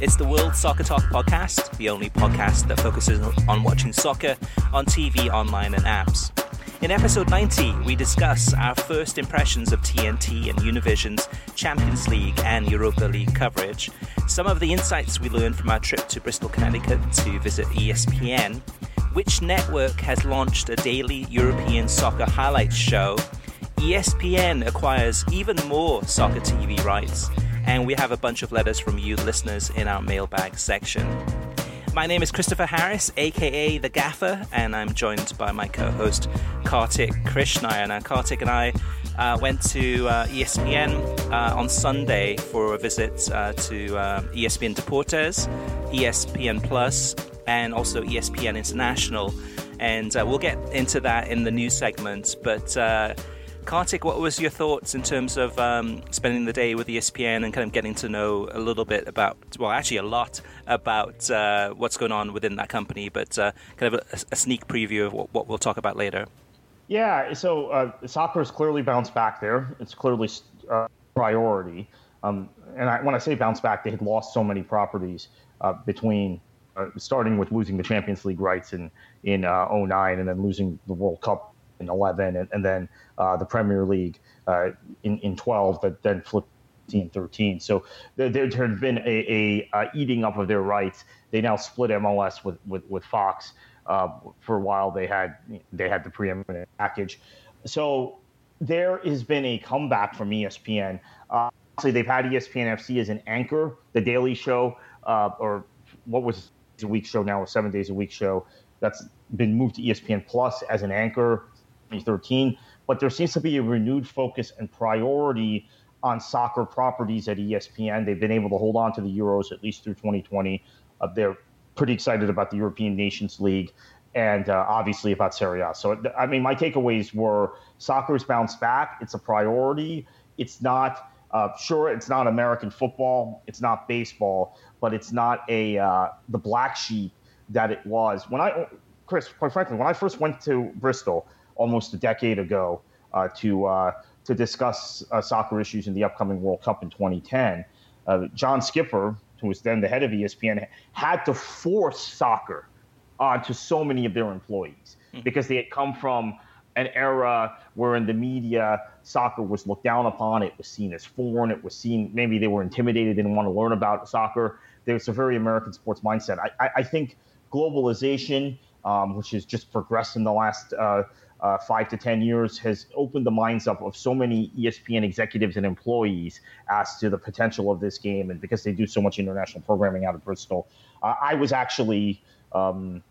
It's the World Soccer Talk podcast, the only podcast that focuses on watching soccer on TV, online, and apps. In episode 90, we discuss our first impressions of TNT and Univision's Champions League and Europa League coverage, some of the insights we learned from our trip to Bristol, Connecticut to visit ESPN, which network has launched a daily European soccer highlights show, ESPN acquires even more soccer TV rights, and we have a bunch of letters from you listeners in our mailbag section. My name is Christopher Harris, aka The Gaffer, and I'm joined by my co host Kartik Krishnaiyer. Now, Kartik and I uh, went to uh, ESPN uh, on Sunday for a visit uh, to uh, ESPN Deportes, ESPN Plus, and also ESPN International. And uh, we'll get into that in the news segment, but Kartik, what was your thoughts in terms of um, spending the day with ESPN and kind of getting to know a little bit about, well, actually a lot about uh, what's going on within that company, but uh, kind of a, a sneak preview of what, what we'll talk about later? Yeah, so uh, soccer has clearly bounced back there. It's clearly uh, priority. Um, and I, when I say bounce back, they had lost so many properties uh, between uh, starting with losing the Champions League rights in in uh, 09 and then losing the World Cup in 11 and, and then uh, the Premier League uh, in, in 12 but then flipped 13 13 so there, there had been a, a uh, eating up of their rights. They now split MLS with, with, with Fox uh, for a while. They had they had the preeminent package. So there has been a comeback from ESPN uh, obviously they've had ESPN FC as an anchor. The daily show uh, or what was a week show now a seven days a week show that's been moved to ESPN Plus as an anchor 2013, but there seems to be a renewed focus and priority on soccer properties at ESPN. They've been able to hold on to the Euros at least through 2020. Uh, they're pretty excited about the European Nations League and uh, obviously about Serie A. So, I mean, my takeaways were soccer's bounced back. It's a priority. It's not, uh, sure, it's not American football. It's not baseball, but it's not a uh, the black sheep that it was. When I, Chris, quite frankly, when I first went to Bristol, almost a decade ago uh, to uh, to discuss uh, soccer issues in the upcoming World Cup in 2010. Uh, John Skipper, who was then the head of ESPN, had to force soccer onto so many of their employees because they had come from an era where in the media soccer was looked down upon. It was seen as foreign. It was seen maybe they were intimidated didn't want to learn about soccer. There's a very american sports mindset. I, I, I think globalization um, which has just progressed in the last uh, uh, five to 10 years has opened the minds up of so many ESPN executives and employees as to the potential of this game. And because they do so much international programming out of Bristol, uh, I was actually. Um,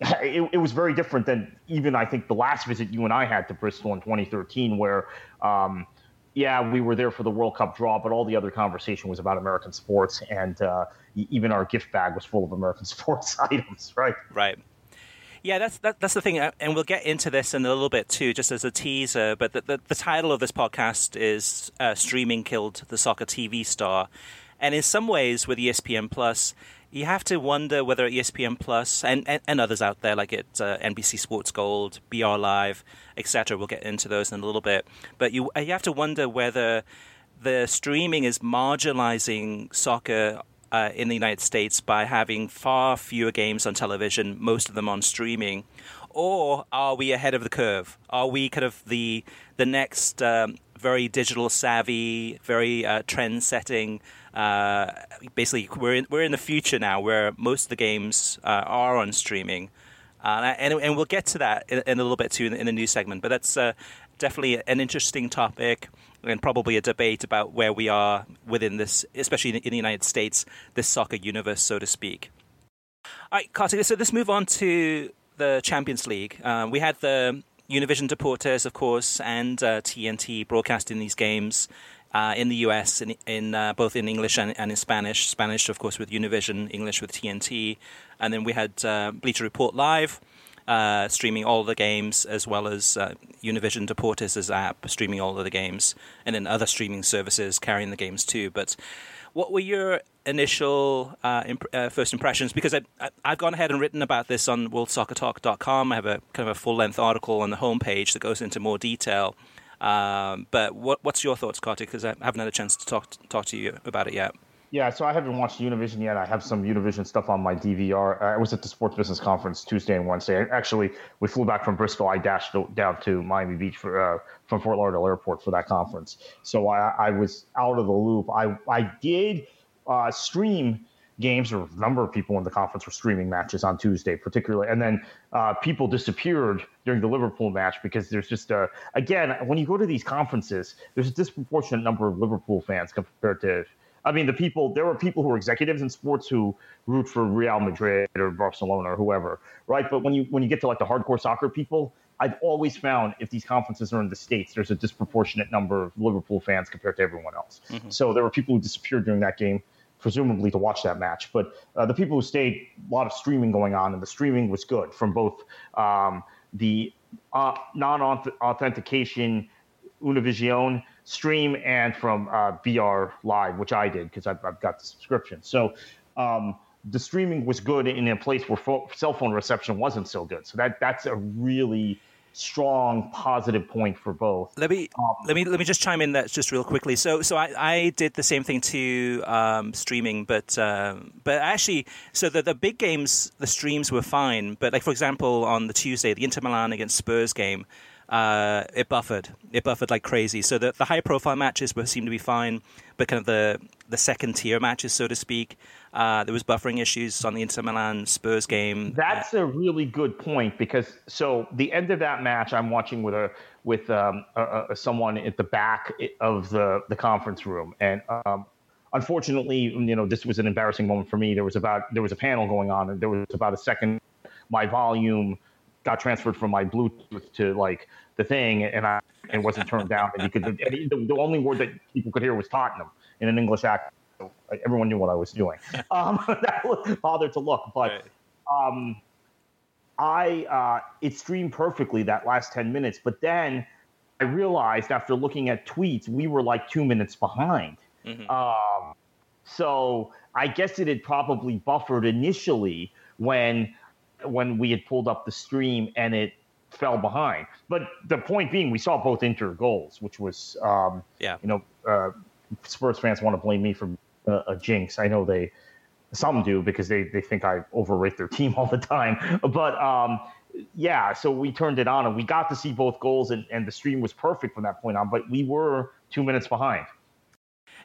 it, it, was very different than even I think the last visit you and I had to Bristol in 2013, where, um, yeah, we were there for the World Cup draw, but all the other conversation was about American sports, and uh, even our gift bag was full of American sports items, right? Right. Yeah, that's that, that's the thing, uh, and we'll get into this in a little bit too, just as a teaser. But the the, the title of this podcast is uh, "Streaming Killed the Soccer TV Star," and in some ways, with ESPN Plus, you have to wonder whether ESPN Plus and, and, and others out there, like at uh, NBC Sports Gold, BR Live, etc. We'll get into those in a little bit. But you you have to wonder whether the streaming is marginalizing soccer uh, in the United States by having far fewer games on television, most of them on streaming, or are we ahead of the curve? Are we kind of the the next um, very digital savvy, very uh, trend setting? Uh, basically, we're in, we're in the future now, where most of the games uh, are on streaming, uh, and and we'll get to that in, in, a little bit too in, in the new segment. But that's uh, definitely an interesting topic and probably a debate about where we are within this, especially in the United States, this soccer universe, so to speak. All right, Kartik, so let's move on to the Champions League. Uh, we had the Univision Deportes, of course, and uh, TNT broadcasting these games uh, in the US, in, in uh, both in English and, and, in Spanish. Spanish, of course, with Univision, English with TNT. And then we had uh, Bleacher Report Live. Uh, streaming all the games, as well as Univision Deportes' app streaming all of the games, and then other streaming services carrying the games too. But what were your initial uh, imp- uh, first impressions? Because I, have gone ahead and written about this on worldsoccertalk.com. I have a kind of a full length article on the homepage that goes into more detail. Um, but what, what's your thoughts, Kartik? Because I haven't had a chance to talk talk to you about it yet. Yeah, so I haven't watched Univision yet. I have some Univision stuff on my DVR. I was at the Sports Business Conference Tuesday and Wednesday. Actually, we flew back from Bristol. I dashed down to Miami Beach for, uh, from Fort Lauderdale Airport for that conference. So I, I was out of the loop. I, I did uh, stream games, or a number of people in the conference were streaming matches on Tuesday, particularly. And then uh, people disappeared during the Liverpool match because there's just a, again, when you go to these conferences, there's a disproportionate number of Liverpool fans compared to I mean, the people there are people who are executives in sports who root for Real Madrid or Barcelona or whoever, right? But when you when you get to like the hardcore soccer people, I've always found if these conferences are in the states, there's a disproportionate number of Liverpool fans compared to everyone else. Mm-hmm. So there were people who disappeared during that game, presumably to watch that match. But uh, the people who stayed, a lot of streaming going on, and the streaming was good from both um, the uh, non-authentication Univision stream and from uh, BR Live, which I did because I've, I've, got the subscription. So um, the streaming was good in a place where fo- cell phone reception wasn't so good. So that that's a really strong positive point for both. Let me um, let me let me just chime in that just real quickly. So so I, I did the same thing to um, streaming, but um, but actually, so the the big games the streams were fine. But like for example, on the Tuesday, the Inter Milan against Spurs game uh, it buffered. It buffered like crazy. So the, the high profile matches were seemed to be fine, but kind of the the second tier matches, so to speak, uh, there was buffering issues on the Inter Milan Spurs game. That's a really good point because so the end of that match, I'm watching with a with um, a, a, someone at the back of the the conference room, and um, unfortunately, you know, this was an embarrassing moment for me. There was about there was a panel going on, and there was about a second. My volume got transferred from my Bluetooth to like the thing, and I and wasn't turned down. And you could the, the, only word that people could hear was Tottenham in an English accent. So everyone knew what I was doing. Um, that was bothered to look, but um, I uh, it streamed perfectly that last ten minutes. But then I realized after looking at tweets, we were like two minutes behind. Mm-hmm. Um, so I guess it had probably buffered initially when when we had pulled up the stream and it fell behind. But the point being, we saw both Inter goals, which was, um, yeah, you know, uh, Spurs fans want to blame me for uh, a jinx. I know they, some do because they, they think I overrate their team all the time. But um, yeah, so we turned it on and we got to see both goals, and, and the stream was perfect from that point on. But we were two minutes behind.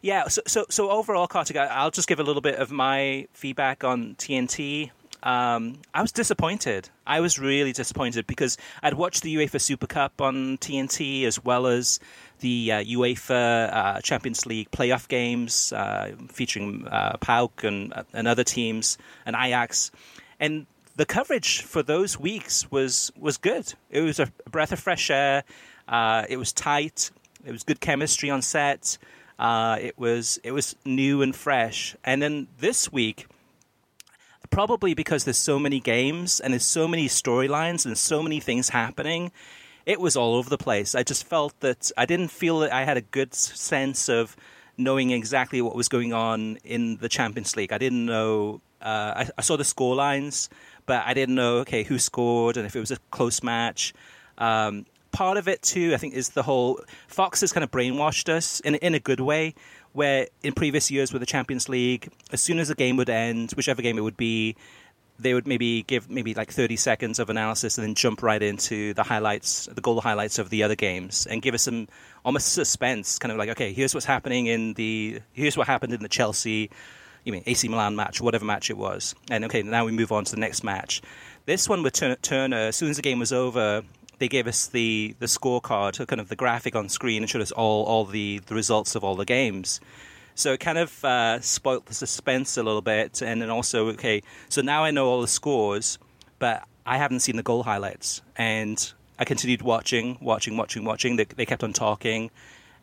Yeah, so so, so overall, Kartik, I'll just give a little bit of my feedback on TNT. Um, I was disappointed. I was really disappointed because I'd watched the UEFA Super Cup on TNT as well as the uh, UEFA uh, Champions League playoff games uh, featuring uh, PAOK and, uh, and other teams and Ajax. And the coverage for those weeks was, was good. It was a breath of fresh air. Uh, it was tight. It was good chemistry on set. It was it was new and fresh. And then this week, probably because there's so many games and there's so many storylines and so many things happening. It was all over the place. I just felt that I didn't feel that I had a good sense of knowing exactly what was going on in the Champions League. I didn't know. Uh, I, I, saw the score lines, but I didn't know okay who scored and if it was a close match. Um, part of it too, I think, is the whole Fox has kind of brainwashed us in in a good way where in previous years with the Champions League, as soon as a game would end, whichever game it would be, they would maybe give maybe like 30 seconds of analysis and then jump right into the highlights, the goal highlights of the other games, and give us some almost suspense, kind of like, okay, here's what's happening in the, here's what happened in the Chelsea, you mean AC Milan match, whatever match it was, and okay, now we move on to the next match. This one with Turner, as soon as the game was over, they gave us the the scorecard, kind of the graphic on screen, and showed us all all the the results of all the games. So it kind of uh, spoilt the suspense a little bit, and then also okay, so now I know all the scores, but I haven't seen the goal highlights, and I continued watching, watching, watching, watching. They, they kept on talking,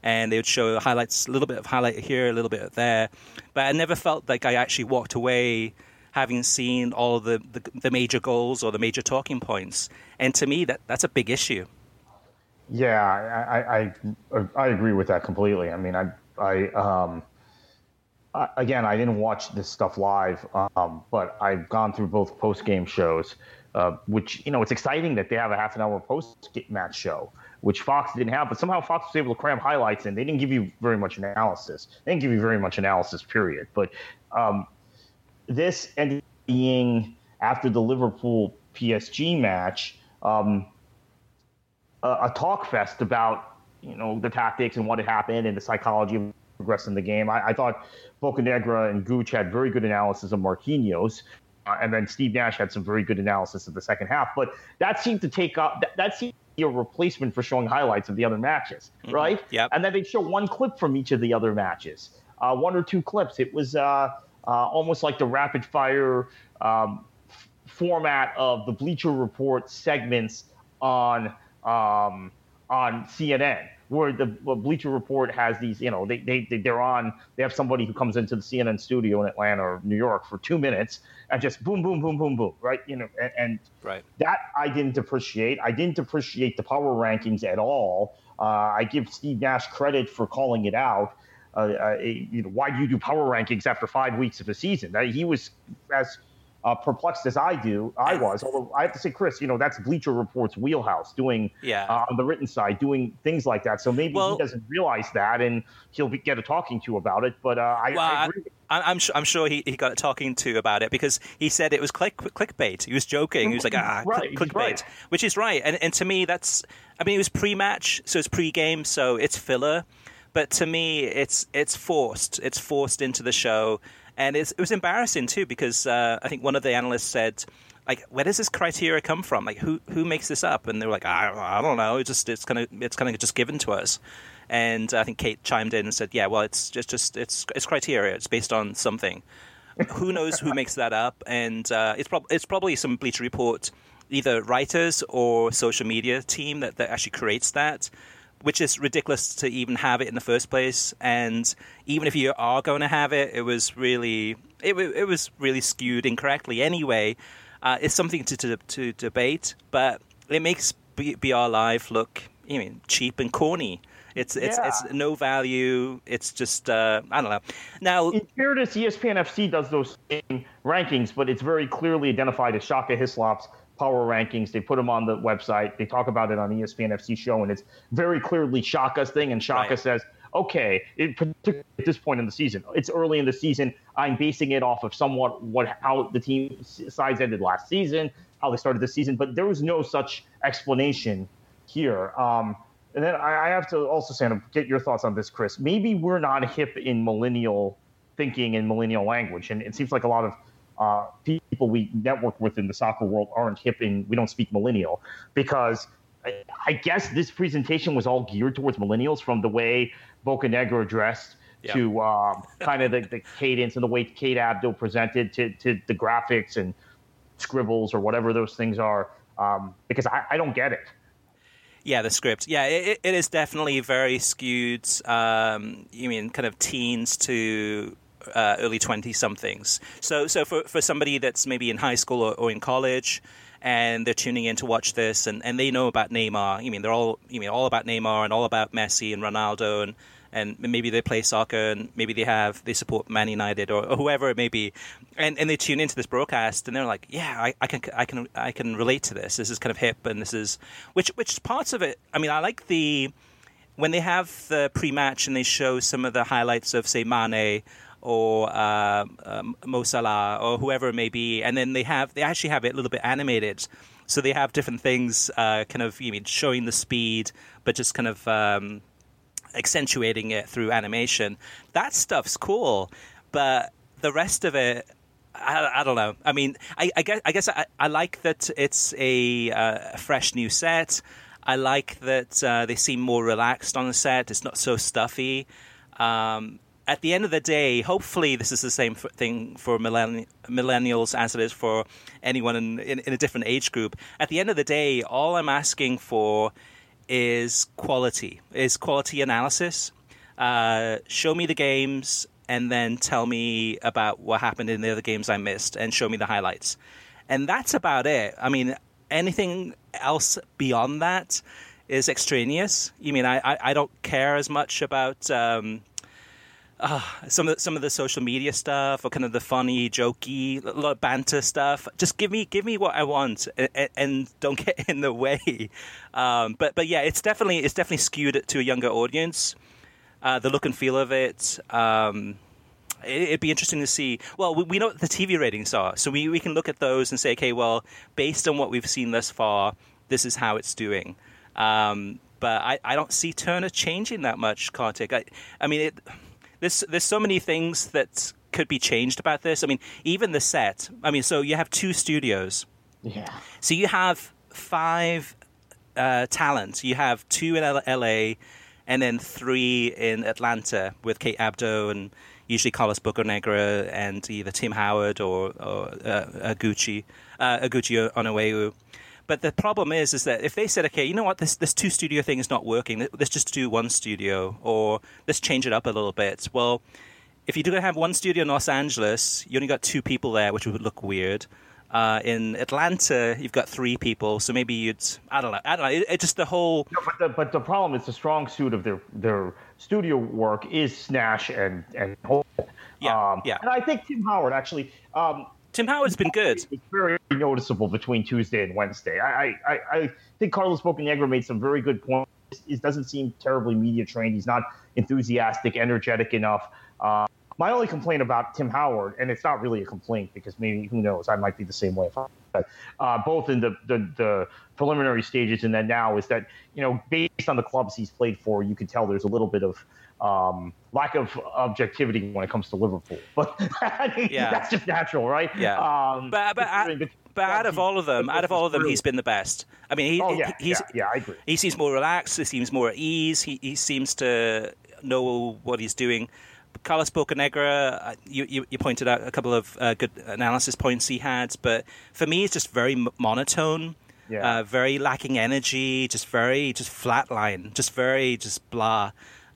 and they would show highlights, a little bit of highlight here, a little bit there, but I never felt like I actually walked away having seen all the, the, the major goals or the major talking points. And to me, that that's a big issue. Yeah, I, I, I agree with that completely. I mean, I, I, um, I, again, I didn't watch this stuff live, um, but I've gone through both post game shows, uh, which you know it's exciting that they have a half an hour post match show, which Fox didn't have. But somehow Fox was able to cram highlights in. They didn't give you very much analysis. They didn't give you very much analysis, period. But um, this ended being after the Liverpool PSG match um, a, a, talk fest about you know the tactics and what had happened and the psychology of progressing the game. I, I thought Bocanegra and Gooch had very good analysis of Marquinhos. Uh, and then Steve Nash had some very good analysis of the second half, but that seemed to take up that, that seemed to be a replacement for showing highlights of the other matches, mm-hmm. right? Yeah. And then they'd show one clip from each of the other matches, uh, one or two clips. It was uh, uh almost like the rapid fire um, format of the Bleacher Report segments on um, on CNN, where the Bleacher Report has these, you know, they, they they're on, they have somebody who comes into the CNN studio in Atlanta or New York for two minutes and just boom, boom, boom, boom, boom, right? You know, and, and right. that I didn't appreciate. I didn't appreciate the power rankings at all. Uh, I give Steve Nash credit for calling it out. Uh, uh, you know, why do you do power rankings after five weeks of a season? He was as uh, perplexed as I do, I was. Although I have to say, Chris, you know that's Bleacher Report's wheelhouse, doing yeah. uh, on the written side, doing things like that. So maybe well, he doesn't realize that, and he'll be, get a talking to about it. But uh, I, well, I agree. I, am sure, I'm sure he, he got a talking to about it because he said it was click, clickbait. He was joking. He was like, ah, right, clickbait, right. which is right. And, and to me, that's, I mean, it was pre match, so it's pre game, so it's filler. But to me, it's it's forced. It's forced into the show and it was embarrassing too because uh, I think one of the analysts said, like, where does this criteria come from? Like, who who makes this up? And they were like, I, I don't know. It's just it's kind of it's kind of just given to us. And I think Kate chimed in and said, yeah, well, it's just just it's it's criteria. It's based on something. who knows who makes that up? And uh, it's probably it's probably some Bleacher Report either writers or social media team that, that actually creates that which is ridiculous to even have it in the first place. And even if you are going to have it, it was really it, it was really skewed incorrectly anyway. Uh, it's something to, to, to debate, but it makes BR Live look I mean cheap and corny. It's it's yeah. it's no value. It's just uh, I don't know. Now, in fairness, ESPN FC does those rankings, but it's very clearly identified as Shaka Hislop's power rankings. They put them on the website. They talk about it on ESPN FC show, and it's very clearly Shaka's thing. And Shaka right. says, okay, it, particularly at this point in the season, it's early in the season. I'm basing it off of somewhat what how the team sides ended last season, how they started the season, but there was no such explanation here. Um, and then I, I have to also say, get your thoughts on this, Chris. Maybe we're not hip in millennial thinking and millennial language, and it seems like a lot of uh, people we network with in the soccer world aren't hip and we don't speak millennial because I, I guess this presentation was all geared towards millennials from the way Bocanegra dressed to um, kind of the, the, cadence and the way Kate Abdo presented to, to the graphics and scribbles or whatever those things are um, because I, I, don't get it. Yeah, the script. Yeah, it, it is definitely very skewed. Um, you mean kind of teens to uh, early 20 somethings. So, so for, for somebody that's maybe in high school or, or, in college and they're tuning in to watch this and, and they know about Neymar, you mean they're all you mean all about Neymar and all about Messi and Ronaldo and, and maybe they play soccer and maybe they have they support Man United or, or whoever it may be, and, and they tune into this broadcast and they're like, yeah, I, I can I can I can relate to this. This is kind of hip and this is which which parts of it. I mean, I like the when they have the pre-match and they show some of the highlights of say Mane or uh, um, Mo Salah or whoever it may be, and then they have they actually have it a little bit animated. So they have different things, uh, kind of you mean showing the speed, but just kind of um, accentuating it through animation. That stuff's cool, but the rest of it, I, I don't know. I mean, I, I guess I, guess I, I like that it's a, uh, fresh new set. I like that uh, they seem more relaxed on the set. It's not so stuffy. Um, at the end of the day, hopefully, this is the same thing for millenn- millennials as it is for anyone in, in, in, a different age group. At the end of the day, all I'm asking for is quality, is quality analysis. Uh, show me the games and then tell me about what happened in the other games I missed and show me the highlights. And that's about it. I mean, anything else beyond that is extraneous. You mean I, I, I don't care as much about um, uh, some of the, some of the social media stuff or kind of the funny, jokey, lot banter stuff. Just give me give me what I want and, and don't get in the way. Um, but but yeah, it's definitely it's definitely skewed to a younger audience. Uh, the look and feel of it. Um, it, would be interesting to see. Well, we, we, know what the TV ratings are, so we, we can look at those and say, okay, well, based on what we've seen thus far, this is how it's doing. Um, but I, I don't see Turner changing that much, Kartik. I, I mean, it there's there's so many things that could be changed about this. I mean, even the set. I mean, so you have two studios. Yeah. So you have five uh, talent. You have two in L.A. and then three in Atlanta with Kate Abdo and usually Carlos Bocanegra and either Tim Howard or, or uh, Oguchi, uh, Oguchi Onyewu. But the problem is, is that if they said, okay, you know what, this this two studio thing is not working, let's just do one studio, or let's change it up a little bit. Well, if you're going to have one studio in Los Angeles, you only got two people there, which would look weird. Uh, in Atlanta, you've got three people, so maybe you'd I don't know. I don't know. It, it just the whole. No, but the but the problem is the strong suit of their their studio work is Snash and and Holden. Yeah, um, yeah. And I think Tim Howard actually. Um, Tim Howard's been good. It's very noticeable between Tuesday and Wednesday. I, I, I think Carlos Bocanegra made some very good points. He doesn't seem terribly media trained. He's not enthusiastic, energetic enough. Uh, my only complaint about Tim Howard, and it's not really a complaint because maybe who knows, I might be the same way. If uh, both in the, the, the preliminary stages and then now, is that you know based on the clubs he's played for, you can tell there's a little bit of um, lack of objectivity when it comes to Liverpool. But yeah. that's just natural, right? Yeah. Um, but but, but, but out of all of them, out of all of them, he's been the best. I mean, he, oh, yeah, he's, yeah, yeah, I agree. He seems more relaxed. He seems more at ease. He, he seems to know what he's doing. Carlos Bocanegra, uh, you, you, you, pointed out a couple of uh, good analysis points he had, but for me, it's just very monotone. Yeah. Uh, very lacking energy, just very just flatline, just very just blah.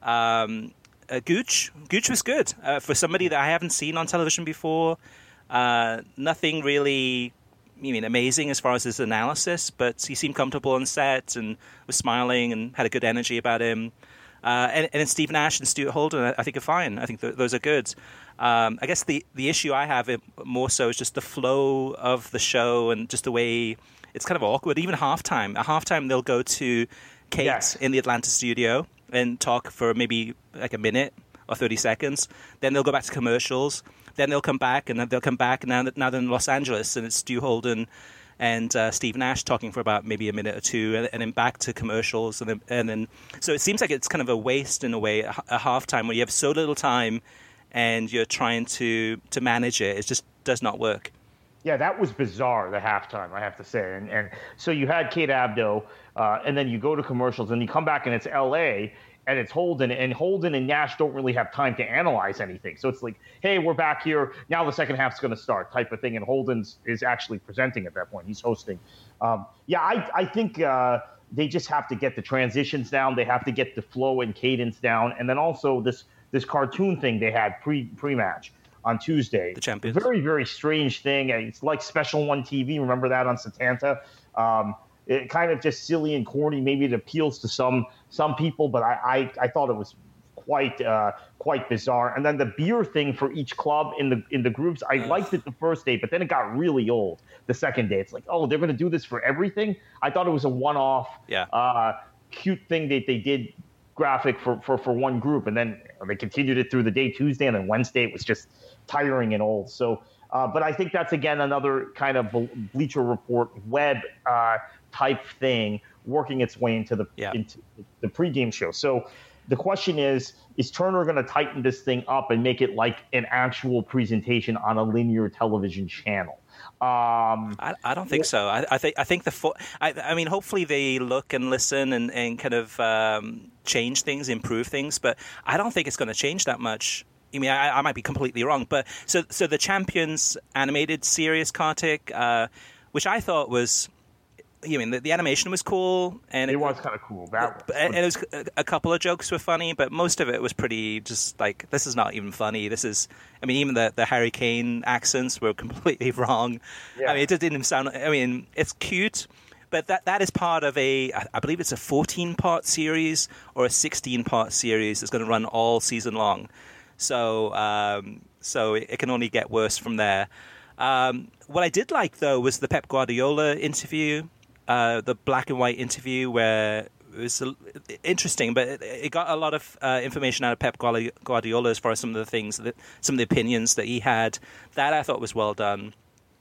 Um, uh, Gooch, Gooch was good uh, for somebody that I haven't seen on television before. Uh, nothing really, I mean, amazing as far as his analysis, but he seemed comfortable on set and was smiling and had a good energy about him. Uh, and, and then Steve Nash and Stuart Holden, I think are fine. I think th- those are good. Um, I guess the the issue I have more so is just the flow of the show and just the way it's kind of awkward. Even halftime, at halftime they'll go to Kate yes. in the Atlanta studio and talk for maybe like a minute or 30 seconds. Then they'll go back to commercials. Then they'll come back, and then they'll come back. Now, now they're in Los Angeles, and it's Stu Holden and uh, Steve Nash talking for about maybe a minute or two, and, and, then back to commercials, and then, and then so it seems like it's kind of a waste in a way, a, a halftime where you have so little time, and you're trying to to manage it. It just does not work. Yeah, that was bizarre. The halftime, I have to say, and and so you had Kate Abdo, uh, and then you go to commercials, and you come back, and it's L.A and it's Holden, and Holden and Nash don't really have time to analyze anything. So it's like, hey, we're back here now. The second half's going to start, type of thing. And Holden's is actually presenting at that point. He's hosting. Um, yeah, I I think uh, they just have to get the transitions down. They have to get the flow and cadence down, and then also this this cartoon thing they had pre pre match on Tuesday. The champions. Very very strange thing. It's like Special One TV. Remember that on Setanta. Um, it kind of just silly and corny. Maybe it appeals to some some people, but I I, I thought it was quite uh, quite bizarre. And then the beer thing for each club in the in the groups, I liked it the first day, but then it got really old the second day. It's like, oh, they're going to do this for everything. I thought it was a one off, yeah. uh, cute thing that they did graphic for, for, for one group, and then they continued it through the day Tuesday, and then Wednesday it was just tiring and old. So, uh, but I think that's again another kind of Bleacher Report web uh, type thing working its way into the yeah. into the pregame show. So the question is is Turner going to tighten this thing up and make it like an actual presentation on a linear television channel? Um, I, I, don't think so. I, I, think I think the fo- I, I, mean, hopefully they look and listen and, and kind of um, change things, improve things. But I don't think it's going to change that much. I mean, I, might be completely wrong. But so so the Champions animated series, Kartik, uh, which I thought was you mean the, the, animation was cool and it, it was kind of cool. That was, and it was a, a, couple of jokes were funny, but most of it was pretty just like this is not even funny. This is, I mean, even the the Harry Kane accents were completely wrong. Yeah. I mean, it didn't even sound. I mean, it's cute, but that that is part of a I believe it's a 14 part series or a 16 part series that's going to run all season long. So um, so it, it can only get worse from there. Um, what I did like though was the Pep Guardiola interview uh, the black and white interview where it was interesting, but it, got a lot of uh, information out of Pep Guardiola as far as some of the things that some of the opinions that he had. That I thought was well done.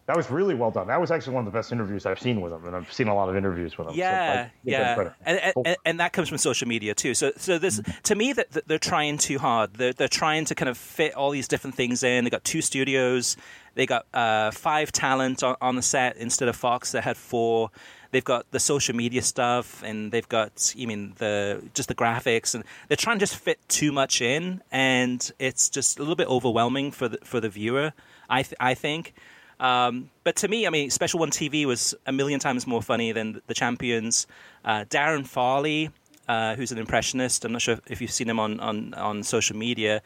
That was really well done. That was actually one of the best interviews I've seen with him, and I've seen a lot of interviews with him. Yeah, so yeah, and, and, and, that comes from social media too. So, so this to me that, that they're trying too hard. They're they're trying to kind of fit all these different things in. They got two studios. They got uh, five talent on, on the set instead of Fox that had four they've got the social media stuff and they've got you mean the just the graphics and they're trying to just fit too much in and it's just a little bit overwhelming for the for the viewer i th- i think um, but to me, I mean, Special One TV was a million times more funny than the Champions. Uh, Darren Farley, uh, who's an impressionist, I'm not sure if you've seen him on, on, on social media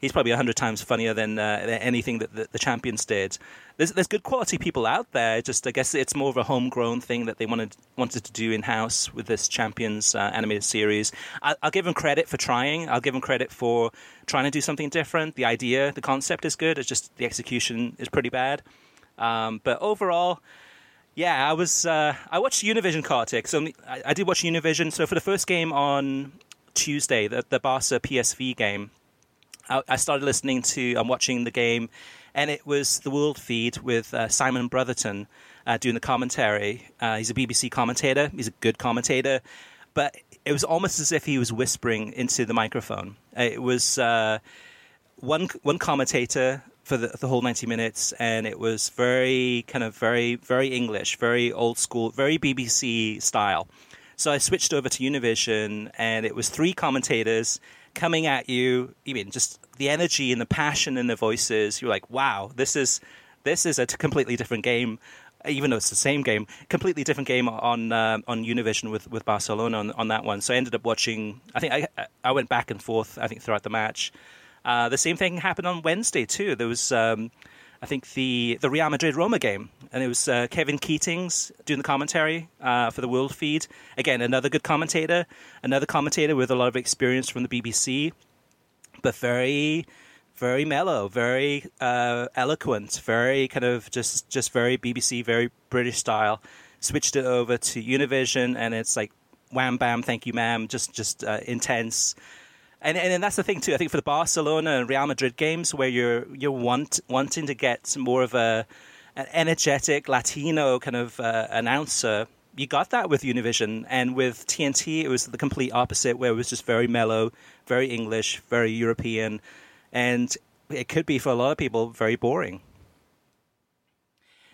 he's probably hundred times funnier than, uh, than anything that the, the, champions did. There's there's good quality people out there. Just I guess it's more of a homegrown thing that they wanted wanted to do in house with this champions uh, animated series. I, will give them credit for trying. I'll give them credit for trying to do something different. The idea, the concept is good. It's just the execution is pretty bad. Um, but overall. Yeah, I was. Uh, I watched Univision Kartik. So I, I, did watch Univision. So for the first game on Tuesday, the, the Barca PSV game, I, started listening to and watching the game, and it was the World Feed with uh, Simon Brotherton uh, doing the commentary. Uh, he's a BBC commentator. He's a good commentator, but it was almost as if he was whispering into the microphone. It was uh, one one commentator for the, the, whole 90 minutes and it was very kind of very very english very old school very bbc style so i switched over to univision and it was three commentators coming at you. I mean, just the energy and the passion in the voices. You're like, wow, this is this is a completely different game. Even though it's the same game, completely different game on uh, on Univision with, with Barcelona on, on that one. So I ended up watching. I think I I went back and forth. I think throughout the match. Uh, the same thing happened on Wednesday too. There was um, I think the the Real Madrid Roma game, and it was uh, Kevin Keatings doing the commentary uh, for the World Feed. Again, another good commentator, another commentator with a lot of experience from the BBC, but very, very mellow, very uh, eloquent, very kind of just just very BBC, very British style. Switched it over to Univision, and it's like wham bam, thank you, ma'am, just just uh, intense and, and and that's the thing too. I think for the Barcelona and Real Madrid games, where you're you're want, wanting to get more of a an energetic Latino kind of uh, announcer, you got that with Univision, and with TNT, it was the complete opposite, where it was just very mellow, very English, very European, and it could be for a lot of people very boring.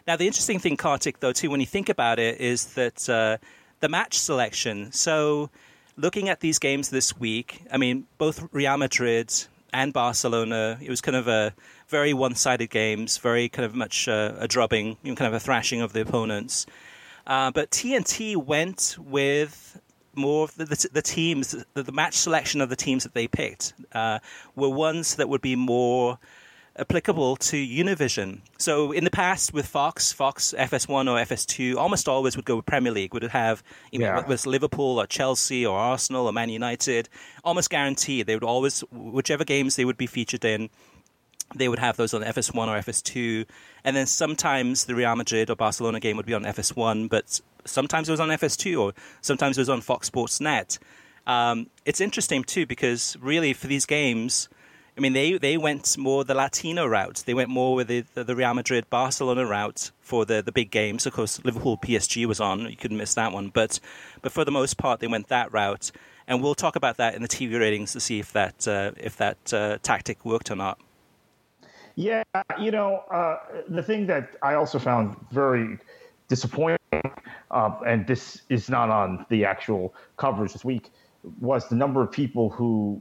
Now, the interesting thing, Kartik, though, too, when you think about it, is that uh, the match selection. So looking at these games this week, I mean, both Real Madrid and Barcelona, it was kind of a very one-sided games, very kind of much uh, a drubbing, you know, kind of a thrashing of the opponents. Uh, but TNT went with more of the, the, the teams, the, the, match selection of the teams that they picked uh, were ones that would be more applicable to Univision. So in the past with Fox, Fox FS1 or FS2 almost always would go with Premier League. Would have you know, yeah. Liverpool or Chelsea or Arsenal or Man United, almost guaranteed they would always whichever games they would be featured in. They would have those on FS1 or FS2, and then sometimes the Real Madrid or Barcelona game would be on FS1, but sometimes it was on FS2 or sometimes it was on Fox Sports Net. Um, it's interesting too because really for these games, I mean they they went more the Latino route. They went more with the, the, the Real Madrid Barcelona route for the the big games. Of course, Liverpool PSG was on. You couldn't miss that one. But but for the most part, they went that route. And we'll talk about that in the TV ratings to see if that uh, if that uh, tactic worked or not. Yeah, you know, uh, the thing that I also found very disappointing, uh, and this is not on the actual coverage this week, was the number of people who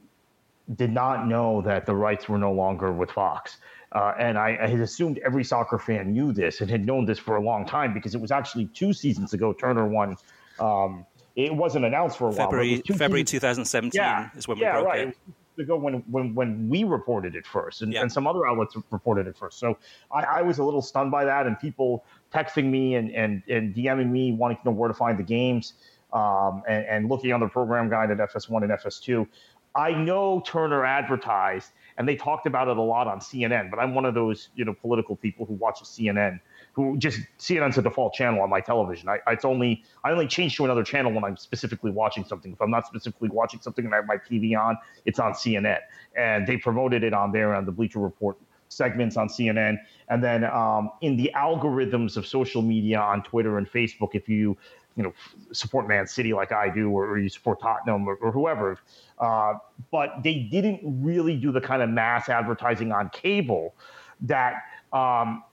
did not know that the rights were no longer with Fox. Uh, and I, I, had assumed every soccer fan knew this and had known this for a long time because it was actually two seasons ago. Turner won. Um, it wasn't announced for a February, while. February 2017 yeah, is when yeah, we broke right. it ago when, when when we reported it first, and, Yeah. and some other outlets reported it first. So I, I was a little stunned by that, and people texting me and and, and DMing me wanting to know where to find the games, um, and, and looking on the program guide at FS1 and FS2. I know Turner advertised, and they talked about it a lot on CNN. But I'm one of those you know political people who watches CNN, who just CNN's a default channel on my television. I, it's only I only change to another channel when I'm specifically watching something. If I'm not specifically watching something and I have my TV on, it's on CNN, and they promoted it on there on the Bleacher Report segments on CNN, and then um, in the algorithms of social media on Twitter and Facebook, if you you know support Man City like I do, or, or you support Tottenham or, or whoever, uh, but they didn't really do the kind of mass advertising on cable that. Um,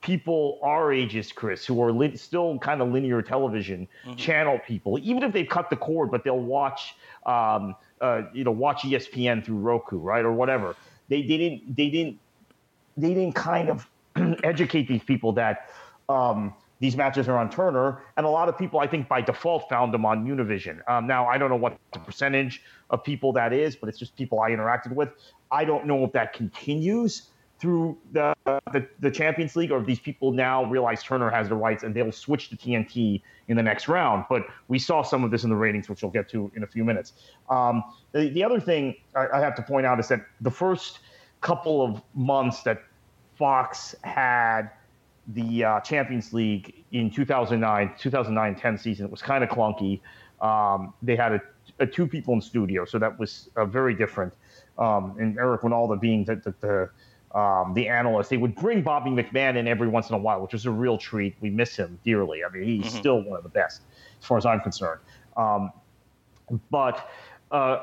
people our ages, Chris, who are li- still kind of linear television channel people, even if they've cut the cord, but they'll watch, um, uh, you know, watch ESPN through Roku, right, or whatever. They, they didn't, they didn't, they didn't kind of educate these people that um, these matches are on Turner, and a lot of people, I think, by default, found them on Univision. Um, now, I don't know what the percentage of people that is, but it's just people I interacted with. I don't know if that continues through the, the the Champions League, or if these people now realize Turner has the rights and they'll switch to TNT in the next round. But we saw some of this in the ratings, which we'll get to in a few minutes. Um, the, the other thing I, I have to point out is that the first couple of months that Fox had the uh, Champions League in 2009, 2009-10 season, it was kind of clunky. Um, they had a, a two people in studio, so that was uh, very different. Um, and Eric Wynalda being the, the, the um, the analyst. They would bring Bobby McMahon in every once in a while, which was a real treat. We miss him dearly. I mean, he's still one of the best, as far as I'm concerned. Um, but uh,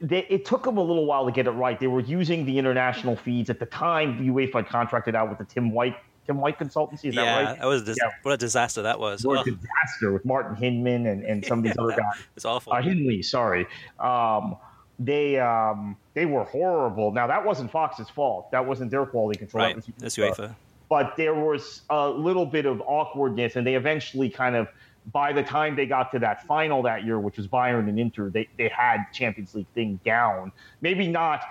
they, it took them a little while to get it right. They were using the international feeds at the time. UEFA had contracted out with the Tim White Tim White consultancy. Is yeah, that right? that was dis- Yeah. what a disaster that was. What Oh, a disaster with Martin Hinman and, and some of these other guys. it's awful. Uh, Hinley, sorry. Um, they um, they were horrible. Now that wasn't Fox's fault. That wasn't their quality control. right, That was that's UEFA. UEFA. But there was a little bit of awkwardness, and they eventually kind of, by the time they got to that final that year, which was Bayern and Inter, they, they had Champions League thing down. Maybe not.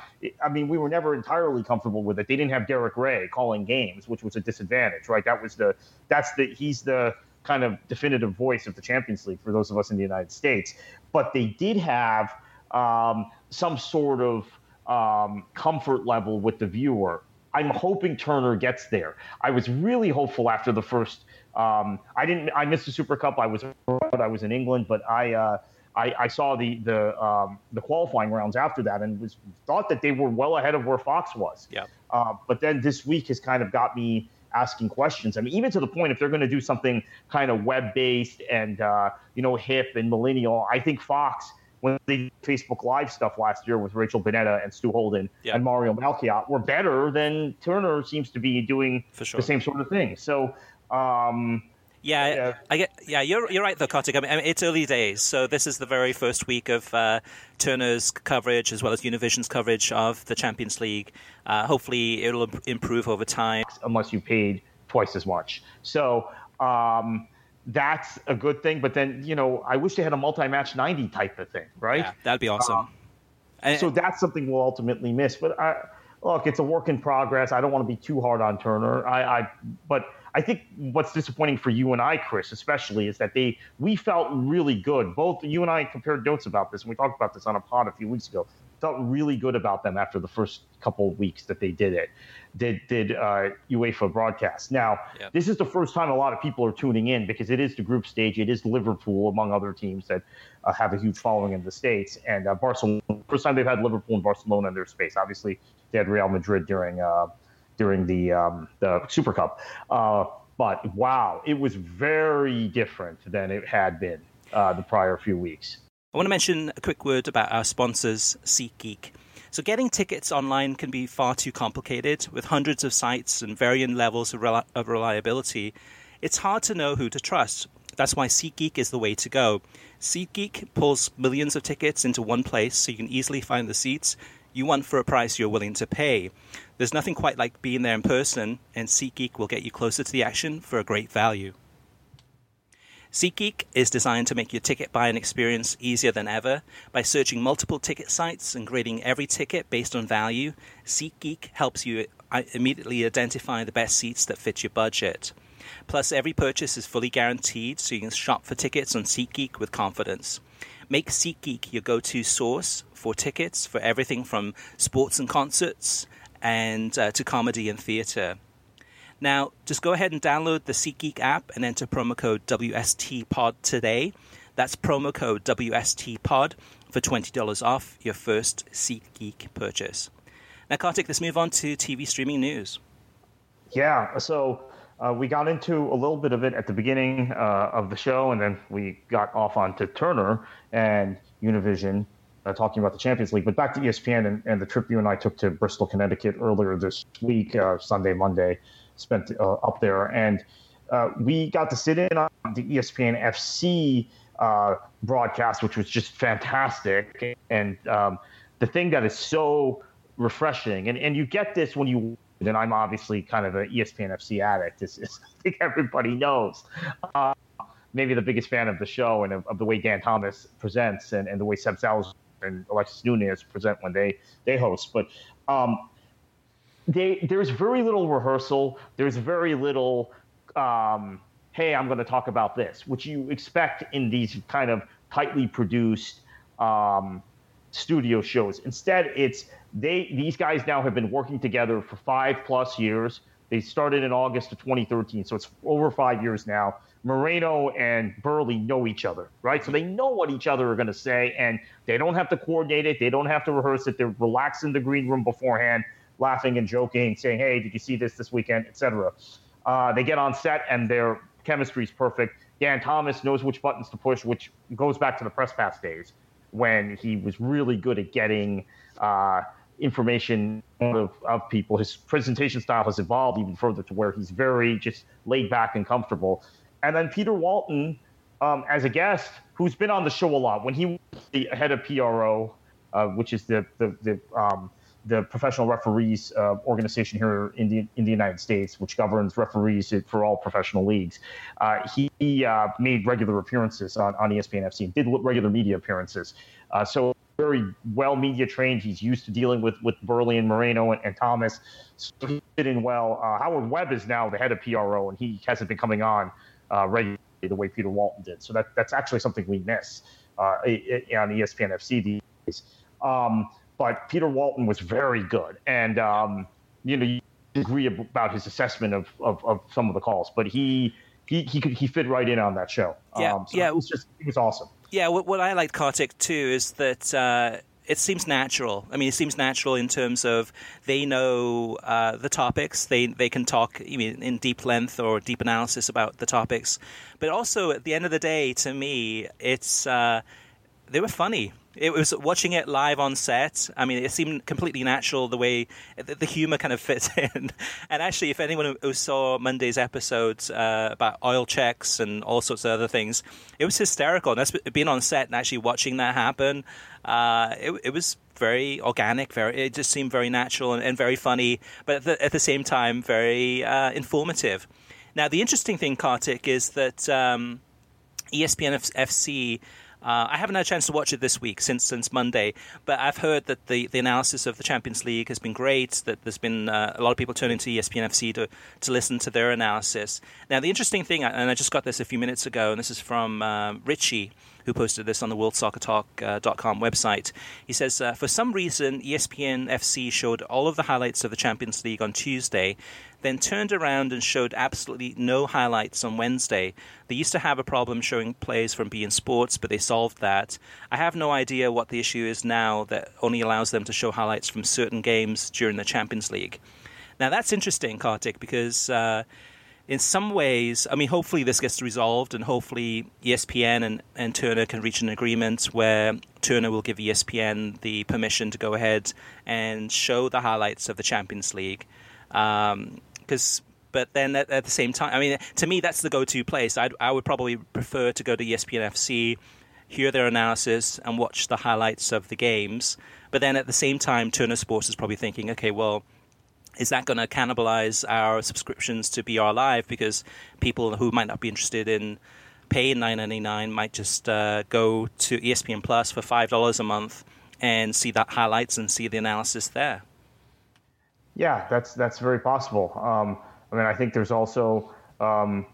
I mean, we were never entirely comfortable with it. They didn't have Derek Ray calling games, which was a disadvantage, right? That was the that's the he's the kind of definitive voice of the Champions League for those of us in the United States. But they did have um, some sort of um, comfort level with the viewer. I'm hoping Turner gets there. I was really hopeful after the first. Um, I didn't. I missed the Super Cup. I was I was in England, but I. Uh, I, I saw the the um, the qualifying rounds after that, and was thought that they were well ahead of where Fox was. Yeah. Uh, but then this week has kind of got me asking questions. I mean, even to the point if they're going to do something kind of web based and uh, you know hip and millennial, I think Fox when they did Facebook Live stuff last year with Rachel Bonnetta and Stu Holden Yeah. and Mario Melchiot were better than Turner seems to be doing sure. the same sort of thing. So. Um, Yeah, Yeah. I get. Yeah, you're you're right though, Kartik. I mean, it's early days, so this is the very first week of uh, Turner's coverage as well as Univision's coverage of the Champions League. Uh, hopefully, it'll improve over time. unless you paid twice as much. So um, that's a good thing. But then, you know, I wish they had a multi-match 90 type of thing, right? Yeah, that'd be awesome. And- So that's something we'll ultimately miss. But I, look, it's a work in progress. I don't want to be too hard on Turner. I, I but I think what's disappointing for you and I, Chris, especially, is that they we felt really good. Both you and I compared notes about this, and we talked about this on a pod a few weeks ago. Felt really good about them after the first couple of weeks that they did it. Did did uh, UEFA broadcast? Now, yep. this is the first time a lot of people are tuning in because it is the group stage. It is Liverpool among other teams that uh, have a huge following in the states, and uh, Barcelona. First time they've had Liverpool and Barcelona in their space. Obviously, they had Real Madrid during uh, during the um, the Super Cup. Uh, but wow, it was very different than it had been uh, the prior few weeks. I want to mention a quick word about our sponsors, SeatGeek. So, getting tickets online can be far too complicated with hundreds of sites and varying levels of, rel- of reliability. It's hard to know who to trust. That's why SeatGeek is the way to go. SeatGeek pulls millions of tickets into one place so you can easily find the seats you want for a price you're willing to pay. There's nothing quite like being there in person, and SeatGeek will get you closer to the action for a great value. SeatGeek is designed to make your ticket buying experience easier than ever. By searching multiple ticket sites and grading every ticket based on value, SeatGeek helps you uh, immediately identify the best seats that fit your budget. Plus, every purchase is fully guaranteed, so you can shop for tickets on SeatGeek with confidence. Make SeatGeek your go to source for tickets for everything from sports and concerts and uh, to comedy and theatre. Now, just go ahead and download the SeatGeek app and enter promo code WSTPod today. That's promo code WSTPod for $20 off your first SeatGeek purchase. Now, Kartik, let's move on to TV streaming news. Yeah, so uh, we got into a little bit of it at the beginning uh, of the show, and then we got off onto Turner and Univision uh, talking about the Champions League. But back to ESPN and, and, the trip you and I took to Bristol, Connecticut earlier this week, uh, Sunday, Monday, spent uh, up there. And uh, we got to sit in on the ESPN FC broadcast, which was just fantastic. And um, the thing that is so refreshing, and, and you get this when you and I'm obviously kind of an ESPN FC addict. Is I think everybody knows. Uh, maybe the biggest fan of the show and of, of, the way Dan Thomas presents and, and the way Seb Salazar and Alexis Nunez present when they they host. But um, they, there's very little rehearsal. There's very little. Um, hey, I'm going to talk about this, which you expect in these kind of tightly produced um, studio shows. Instead, it's they these guys now have been working together for five plus years. They started in August of 2013, so it's over five years now. Moreno and Burley know each other, right? So they know what each other are going to say, and they don't have to coordinate it. They don't have to rehearse it. They're relaxed in the green room beforehand, laughing and joking, saying, "Hey, did you see this this weekend?" etc. Uh, they get on set, and their chemistry is perfect. Dan Thomas knows which buttons to push, which goes back to the press pass days when he was really good at getting. Uh, information of, of people. His presentation style has evolved even further to where he's very just laid back and comfortable. And then Peter Walton, um, as a guest, who's been on the show a lot, when he was the head of PRO, uh, which is the the the, um, the professional referees uh, organization here in the in the United States, which governs referees for all professional leagues. Uh, he, he uh, made regular appearances on, on ESPN FC and did regular media appearances. Uh, so very well media trained. He's used to dealing with with Burley and Moreno and, and Thomas. So he fit in well. Uh, Howard Webb is now the head of PRO, and he hasn't been coming on uh, regularly the way Peter Walton did. So that that's actually something we miss on ESPN FC these days. Um, but Peter Walton was very good, and um, you know you agree about his assessment of, of, of some of the calls, but he he he could he fit right in on that show. Yeah, um, so yeah, it was just it was awesome. Yeah, what, what I liked Kartik too is that uh, it seems natural. I mean, it seems natural in terms of they know uh, the topics. They they can talk I mean, in deep length or deep analysis about the topics. But also, at the end of the day, to me, it's uh, they were funny it was watching it live on set. I mean, it seemed completely natural the way the, humor kind of fits in. And actually, if anyone who saw Monday's episodes uh, about oil checks and all sorts of other things, it was hysterical. And that's being on set and actually watching that happen. Uh, it, it, was very organic. Very, it just seemed very natural and, and very funny, but at the, at the same time, very uh, informative. Now, the interesting thing, Kartik, is that um, ESPN FC Uh, I haven't had a chance to watch it this week since since Monday, but I've heard that the, the analysis of the Champions League has been great. That there's been uh, a lot of people turning to ESPN FC to to listen to their analysis. Now, the interesting thing, and I just got this a few minutes ago, and this is from uh, Richie who posted this on the worldsoccertalk.com website. He says, uh, For some reason, ESPN FC showed all of the highlights of the Champions League on Tuesday, then turned around and showed absolutely no highlights on Wednesday. They used to have a problem showing plays from beIN Sports, but they solved that. I have no idea what the issue is now that only allows them to show highlights from certain games during the Champions League. Now, that's interesting, Kartik, because. Uh, in some ways, I mean, hopefully this gets resolved, and hopefully ESPN and, and Turner can reach an agreement where Turner will give ESPN the permission to go ahead and show the highlights of the Champions League. Because, but then at, at, the same time, I mean, to me, that's the go-to place. I'd, I would probably prefer to go to ESPN FC, hear their analysis, and watch the highlights of the games. But then at the same time, Turner Sports is probably thinking, okay, well is that going to cannibalize our subscriptions to BR Live because people who might not be interested in paying nine ninety nine might just uh, go to ESPN Plus for five dollars a month and see that highlights and see the analysis there. Yeah, that's that's very possible. Um, I mean, I think there's also um,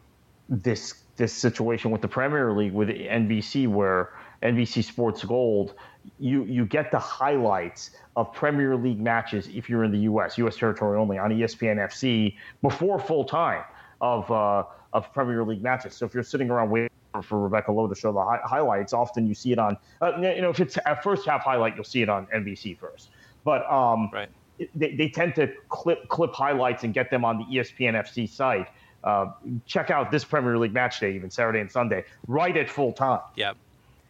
this this situation with the Premier League with NBC where NBC Sports Gold, you you get the highlights of Premier League matches if you're in the U.S. U.S. territory only on ESPN FC before full time of uh, of Premier League matches. So if you're sitting around waiting for Rebecca Lowe to show the hi- highlights, often you see it on uh, you know if it's a first half highlight, you'll see it on NBC first. But um, right. They, they tend to clip clip highlights and get them on the ESPN FC site. Uh, check out this Premier League match day, even Saturday and Sunday, right at full time. Yeah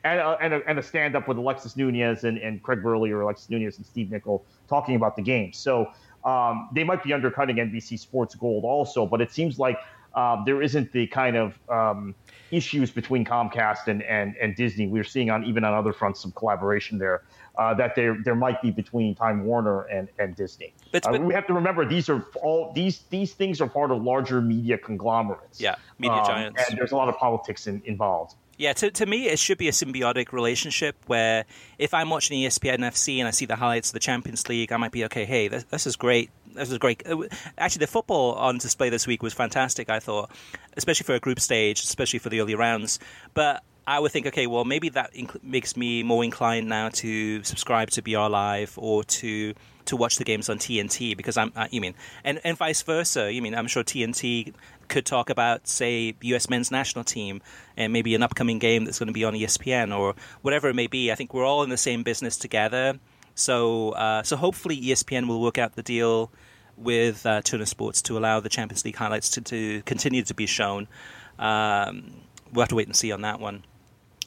and a, and a, and a stand up with Alexis Nunez and, and Craig Burley or Alexis Nunez and Steve Nichol talking about the game. So um, they might be undercutting NBC Sports Gold also, but it seems like um, there isn't the kind of um, issues between Comcast and, and, and Disney. We're seeing on even on other fronts some collaboration there uh, that there there might be between Time Warner and, and Disney. But, but uh, we have to remember these are all these these things are part of larger media conglomerates. Yeah, media um, giants. And there's a lot of politics in, involved. Yeah, to, to me, it should be a symbiotic relationship where if I'm watching ESPN FC and I see the highlights of the Champions League, I might be okay. Hey, this, this is great. This is great. Uh, actually, the football on display this week was fantastic. I thought, especially for a group stage, especially for the early rounds. But I would think, okay, well, maybe that inc- makes me more inclined now to subscribe to BR Live or to to watch the games on TNT because I'm, uh, you mean, and, and vice versa. You mean, I'm sure TNT could talk about, say, U.S. men's national team and maybe an upcoming game that's going to be on ESPN or whatever it may be. I think we're all in the same business together. So, uh, so hopefully ESPN will work out the deal with uh, Turner Sports to allow the Champions League highlights to, to continue to be shown. Um, we'll have to wait and see on that one.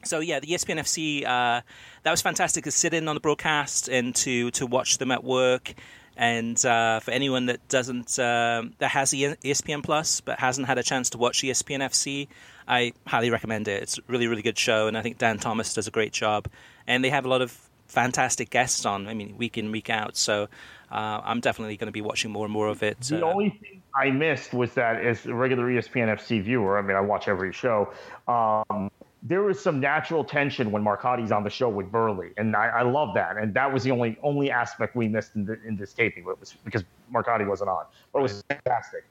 So yeah, the ESPN FC uh, that was fantastic to sit in on the broadcast and to to watch them at work and uh, for anyone that doesn't uh, that has ESPN Plus but hasn't had a chance to watch ESPN FC, I highly recommend it. It's a really really good show, and I think Dan Thomas does a great job. And they have a lot of fantastic guests on. I mean, week in week out. So uh, I'm definitely going to be watching more and more of it. The uh, only thing I missed was that as a regular ESPN FC viewer, I mean, I watch every show. Um, there was some natural tension when Marcotti's on the show with Burley, and I, I love that. And that was the only only aspect we missed in, the, in this taping, but it was because Marcotti wasn't on. But it was fantastic.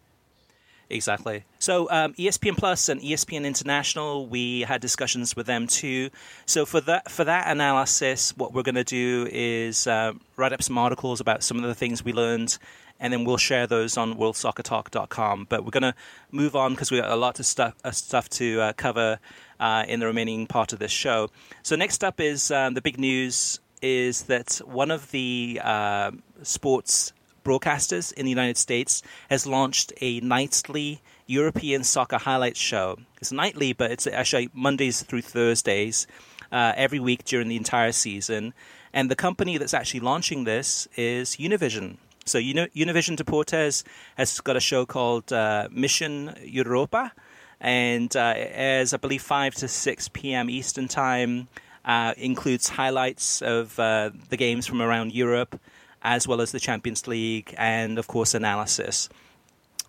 Exactly. So um, ESPN Plus and ESPN International, we had discussions with them too. So for that for that analysis, what we're going to do is uh, write up some articles about some of the things we learned, and then we'll share those on WorldSoccerTalk.com. But we're going to move on because we got a lot of stuff uh, stuff to uh, cover uh, in the remaining part of this show. So next up is um, the big news is that one of the uh, sports broadcasters in the United States has launched a nightly European soccer highlights show. It's nightly, but it's actually Mondays through Thursdays uh, every week during the entire season. And the company that's actually launching this is Univision. So Univision Deportes has got a show called uh, Mission Europa, and uh, as I believe 5 to 6 p.m. Eastern Time. Uh, includes highlights of uh, the games from around Europe, as well as the Champions League, and of course analysis.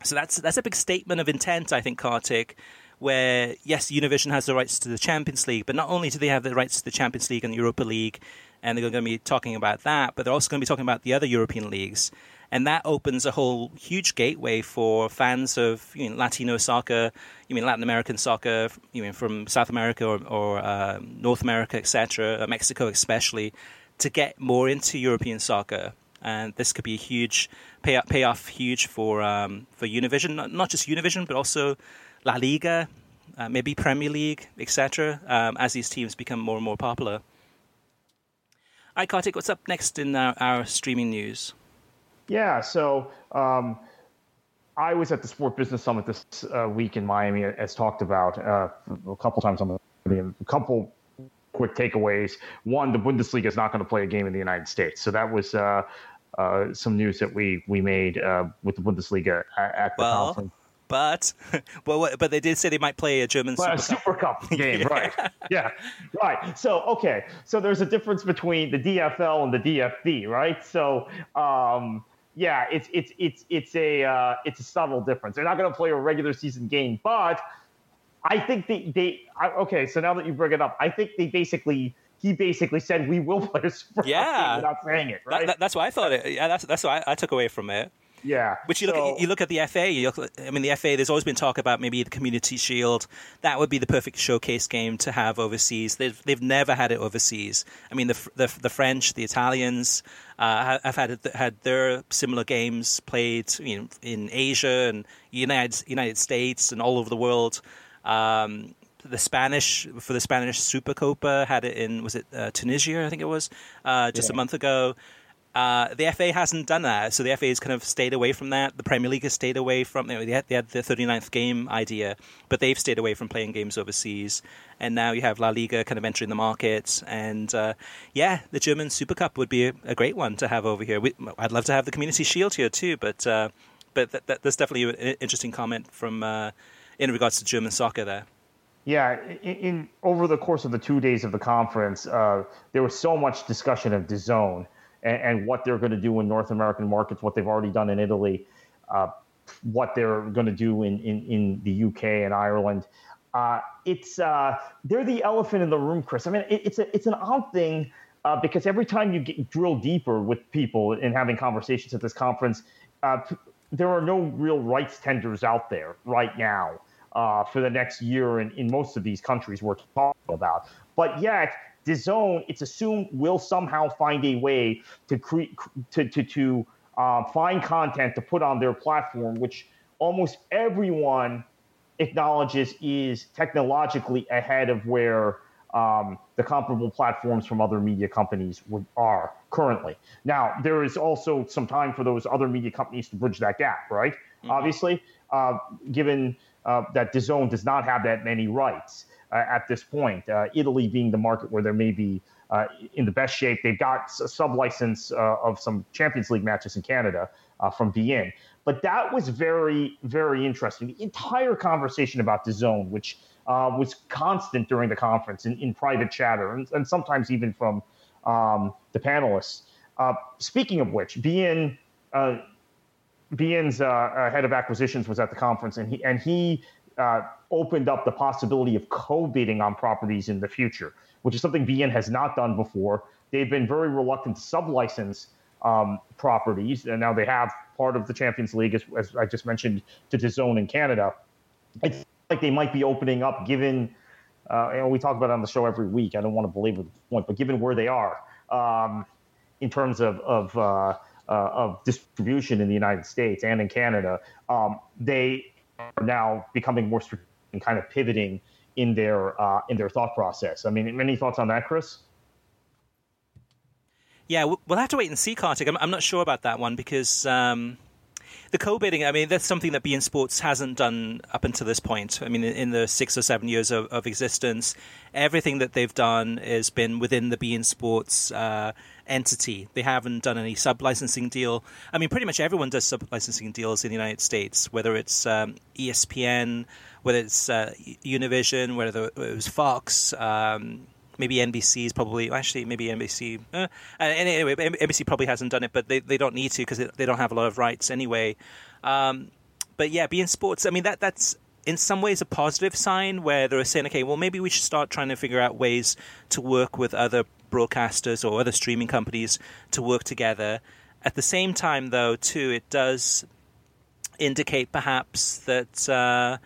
So that's that's a big statement of intent, I think, Kartik. where yes, Univision has the rights to the Champions League, but not only do they have the rights to the Champions League and the Europa League, and they're going to be talking about that, but they're also going to be talking about the other European leagues. And that opens a whole huge gateway for fans of you know, Latino soccer, you mean Latin American soccer, you mean from South America or, or uh, North America, etc., uh, Mexico especially, to get more into European soccer. And this could be a huge pay, payoff, huge for um, for Univision, not, not just Univision, but also La Liga, uh, maybe Premier League, etc., um, as these teams become more and more popular. Hi, Kartik, what's up next in our, our streaming news? Yeah, so um, I was at the Sport Business Summit this uh, week in Miami, as talked about uh, a couple times on the a couple quick takeaways. One, the Bundesliga is not going to play a game in the United States, so that was uh, uh some news that we we made uh, with the Bundesliga at the well, conference. But, well, but they did say they might play a German Super, Cup. Super Cup game, right? yeah, right. So, okay, so there's a difference between the DFL and the DFB, right? So, um, yeah, it's it's it's it's a uh, it's a subtle difference. They're not going to play a regular season game, but I think they they I, okay. So now that you bring it up, I think they basically he basically said we will play a Super yeah. Without saying it, right? That, that, that's what I thought. It, yeah, that's that's what I, I took away from it. Yeah. Which you so, look at, you look at the FA. You look, I mean, the FA. There's always been talk about maybe the Community Shield. That would be the perfect showcase game to have overseas. They've they've never had it overseas. I mean, the the, the French, the Italians uh, have had had their similar games played you know, in Asia and United United States and all over the world. Um, the Spanish for the Spanish Supercopa had it in was it uh, Tunisia I think it was uh, just yeah. a month ago. Uh, the FA hasn't done that, so the FA has kind of stayed away from that. The Premier League has stayed away from. You know, they, had, they had the 39th game idea, but they've stayed away from playing games overseas. And now you have La Liga kind of entering the market, and uh, yeah, the German Super Cup would be a, great one to have over here. We, I'd love to have the Community Shield here too, but uh, but that, that, that's definitely an interesting comment from uh, in regards to German soccer there. Yeah, in, in, over the course of the two days of the conference, uh, there was so much discussion of DAZN and, and what they're going to do in North American markets, what they've already done in Italy, uh, what they're going to do in, in, in the UK and Ireland. Uh, it's uh, they're the elephant in the room, Chris. I mean, it, it's a it's an odd thing uh, because every time you get, drill deeper with people in having conversations at this conference, uh, there are no real rights tenders out there right now uh, for the next year in, in most of these countries we're talking about. But yet, DAZN, it's assumed, will somehow find a way to create to to, to uh, find content to put on their platform, which almost everyone acknowledges is technologically ahead of where um, the comparable platforms from other media companies would, are currently. Now, there is also some time for those other media companies to bridge that gap, right? Mm-hmm. Obviously, uh, given uh, that DAZN does not have that many rights at this point. Uh, Italy being the market where there may be uh, in the best shape. They've got a sub license of some Champions League matches in Canada from beIN. But that was very, very interesting. The entire conversation about DAZN, which uh, was constant during the conference in, in private chatter and, and, sometimes even from um, the panelists. Uh, speaking of which, beIN uh, uh, head of acquisitions was at the conference, and he and he uh, opened up the possibility of co-bidding on properties in the future, which is something beIN has not done before. They've been very reluctant to sublicense um, properties, and now they have part of the Champions League, as, as I just mentioned, to DAZN in Canada. It's like they might be opening up, given uh, know, we talk about it on the show every week. I don't want to belabor the point, but given where they are um, in terms of of, uh, uh, of distribution in the United States and in Canada, um, they are now becoming more strategic and kind of pivoting in their uh, in their thought process. I mean, any thoughts on that, Chris? Yeah, we'll have to wait and see, Kartik. I'm, I'm not sure about that one because um, the co-bidding. I mean, that's something that beIN Sports hasn't done up until this point. I mean, in, the six or seven years of, of, existence, everything that they've done has been within the beIN Sports uh, entity. They haven't done any sub licensing deal. I mean, pretty much everyone does sub licensing deals in the United States, whether it's um, ESPN, whether it's uh, Univision, whether it was Fox. Um, maybe NBC is probably actually maybe NBC. Uh, anyway, NBC probably hasn't done it, but they, they don't need to because they don't have a lot of rights anyway. Um, but yeah, beIN Sports. I mean that that's in some ways a positive sign where they're saying, okay, well, maybe we should start trying to figure out ways to work with other broadcasters or other streaming companies to work together. At the same time, though, too, it does indicate perhaps that uh,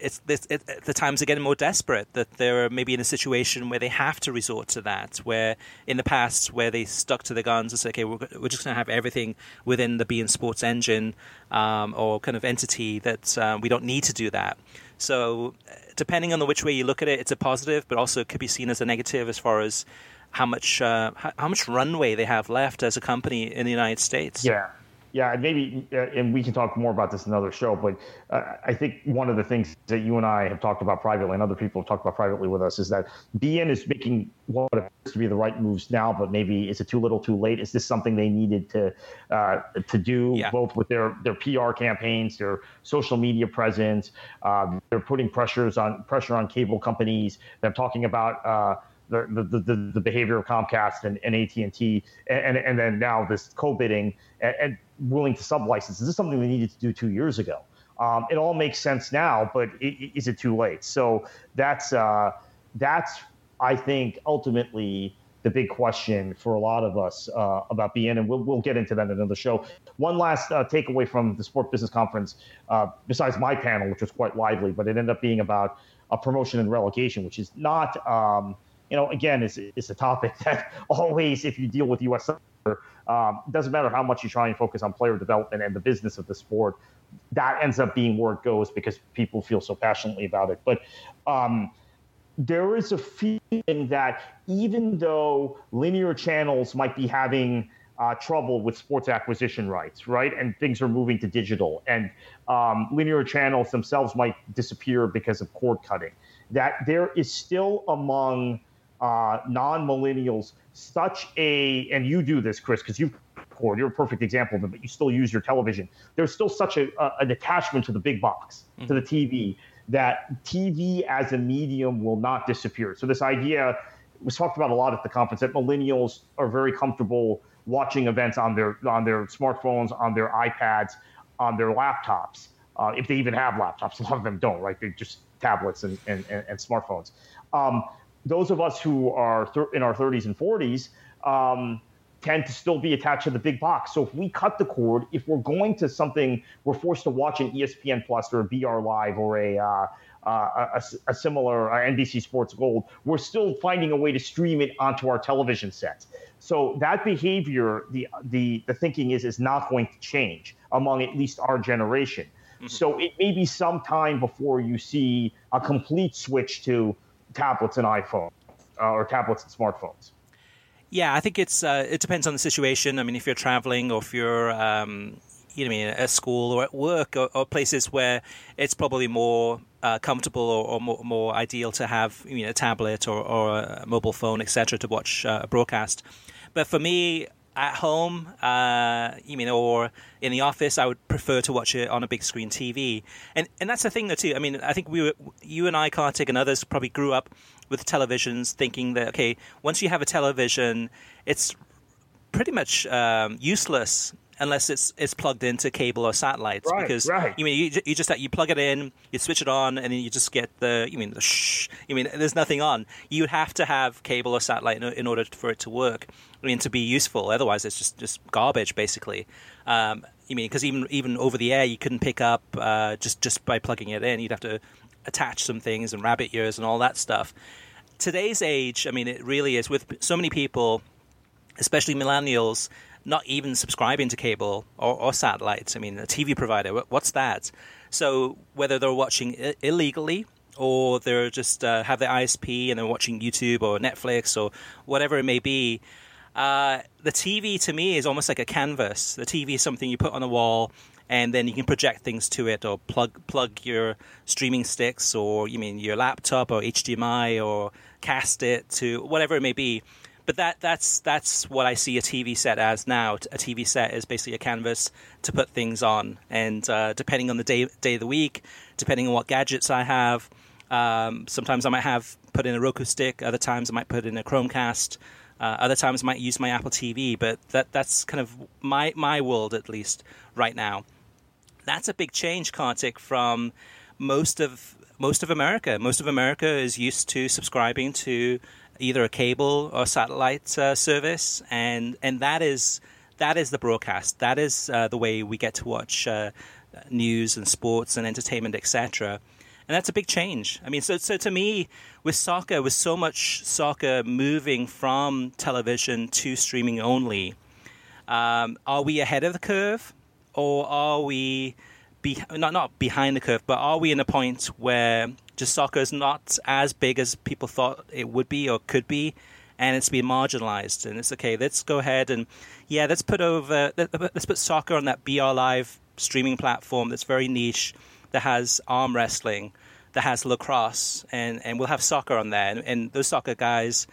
it's, it's it, the times are getting more desperate. That they're maybe in a situation where they have to resort to that. Where in the past, where they stuck to the guns and said, "Okay, we're, we're just going to have everything within the beIN Sports engine um, or kind of entity that um, we don't need to do that." So, depending on the which way you look at it, it's a positive, but also it could be seen as a negative as far as how much uh, how much runway they have left as a company in the United States. Yeah, yeah, maybe, uh, and we can talk more about this in another show. But uh, I think one of the things that you and I have talked about privately, and other people have talked about privately with us, is that beIN is making what appears to be the right moves now. But maybe is it too little, too late? Is this something they needed to uh, to do yeah. both with their their PR campaigns, their social media presence? Um, they're putting pressures on pressure on cable companies. They're talking about uh, the, the, the, behavior of Comcast and, and AT&T, and, and then now this co-bidding and, and willing to sublicense. This is something they needed to do two years ago. Um, it all makes sense now, but it, is it too late? So that's uh, that's I think ultimately the big question for a lot of us uh, about beIN, and we'll, we'll get into that in another show. One last uh, takeaway from the Sport Business Conference, uh, besides my panel, which was quite lively, but it ended up being about a promotion and relegation, which is not. Um, you know, again, it's, it's a topic that always, if you deal with U.S. soccer, um, doesn't matter how much you try and focus on player development and the business of the sport, that ends up being where it goes because people feel so passionately about it. But um, there is a feeling that even though linear channels might be having uh, trouble with sports acquisition rights, right? And things are moving to digital, and um, linear channels themselves might disappear because of cord cutting. That there is still among uh, non millennials such a, and you do this, Chris, because you've cord. You're a perfect example of it, but you still use your television. There's still such a, a an attachment to the big box, mm-hmm. to the TV, that TV as a medium will not disappear. So this idea was talked about a lot at the conference that millennials are very comfortable watching events on their on their smartphones, on their iPads, on their laptops. Uh, if they even have laptops, a lot of them don't, right? They're just tablets and, and, and, and smartphones. Um, those of us who are in our 30s and 40s um, tend to still be attached to the big box. So if we cut the cord, if we're going to something, we're forced to watch an ESPN Plus or a BR Live or a uh, uh, a, a, similar uh, NBC Sports Gold, we're still finding a way to stream it onto our television sets. So that behavior, the the the thinking is is not going to change among at least our generation. Mm-hmm. So it may be some time before you see a complete switch to tablets and iPhones uh, or tablets and smartphones. Yeah, I think it's uh, it depends on the situation. I mean, if you're traveling or if you're um, you know, I mean, at school or at work or, or places where it's probably more uh, comfortable or, or more, more, ideal to have you know, a tablet or, or a mobile phone, etc., to watch uh, a broadcast. But for me, at home, uh, you mean, or in the office, I would prefer to watch it on a big screen TV. And and that's the thing, though, too. I mean, I think we, were, you and I, Kartik, and others probably grew up with televisions, thinking that okay, once you have a television, it's pretty much um, useless unless it's it's plugged into cable or satellites. Right, because right. you mean you, you just you plug it in, you switch it on, and then you just get the you mean the shh. You mean there's nothing on. You would have to have cable or satellite in, in order for it to work. I mean to be useful. Otherwise, it's just just garbage basically. Um, you mean because even even over the air, you couldn't pick up uh, just just by plugging it in. You'd have to attach some things and rabbit ears and all that stuff. Today's age, I mean, it really is with so many people, especially millennials not even subscribing to cable or, or satellites. I mean, a TV provider, what's that? So whether they're watching I- illegally or they're just uh, have their ISP and they're watching YouTube or Netflix or whatever it may be, uh, the TV to me is almost like a canvas. The TV is something you put on a wall and then you can project things to it or plug plug your streaming sticks or you mean your laptop or HDMI or cast it to whatever it may be but that that's that's what I see a TV set as now. A TV set is basically a canvas to put things on, and uh, depending on the day day of the week, depending on what gadgets I have, um, sometimes I might have put in a Roku stick. Other times I might put in a Chromecast. Uh, other times I might use my Apple TV. But that that's kind of my my world at least right now. That's a big change, Kartik, from most of most of America. Most of America is used to subscribing to either a cable or satellite uh, service, and and that is that is the broadcast. That is uh, the way we get to watch uh, news and sports and entertainment, etc. And that's a big change. I mean, so so to me, with soccer, with so much soccer moving from television to streaming only, um, are we ahead of the curve, or are we be, not not behind the curve, but are we in a point where just soccer is not as big as people thought it would be or could be, and it's been marginalized? And it's okay. Let's go ahead and yeah, let's put over let's put soccer on that BR Live streaming platform that's very niche, that has arm wrestling, that has lacrosse, and and we'll have soccer on there, and, and those soccer guys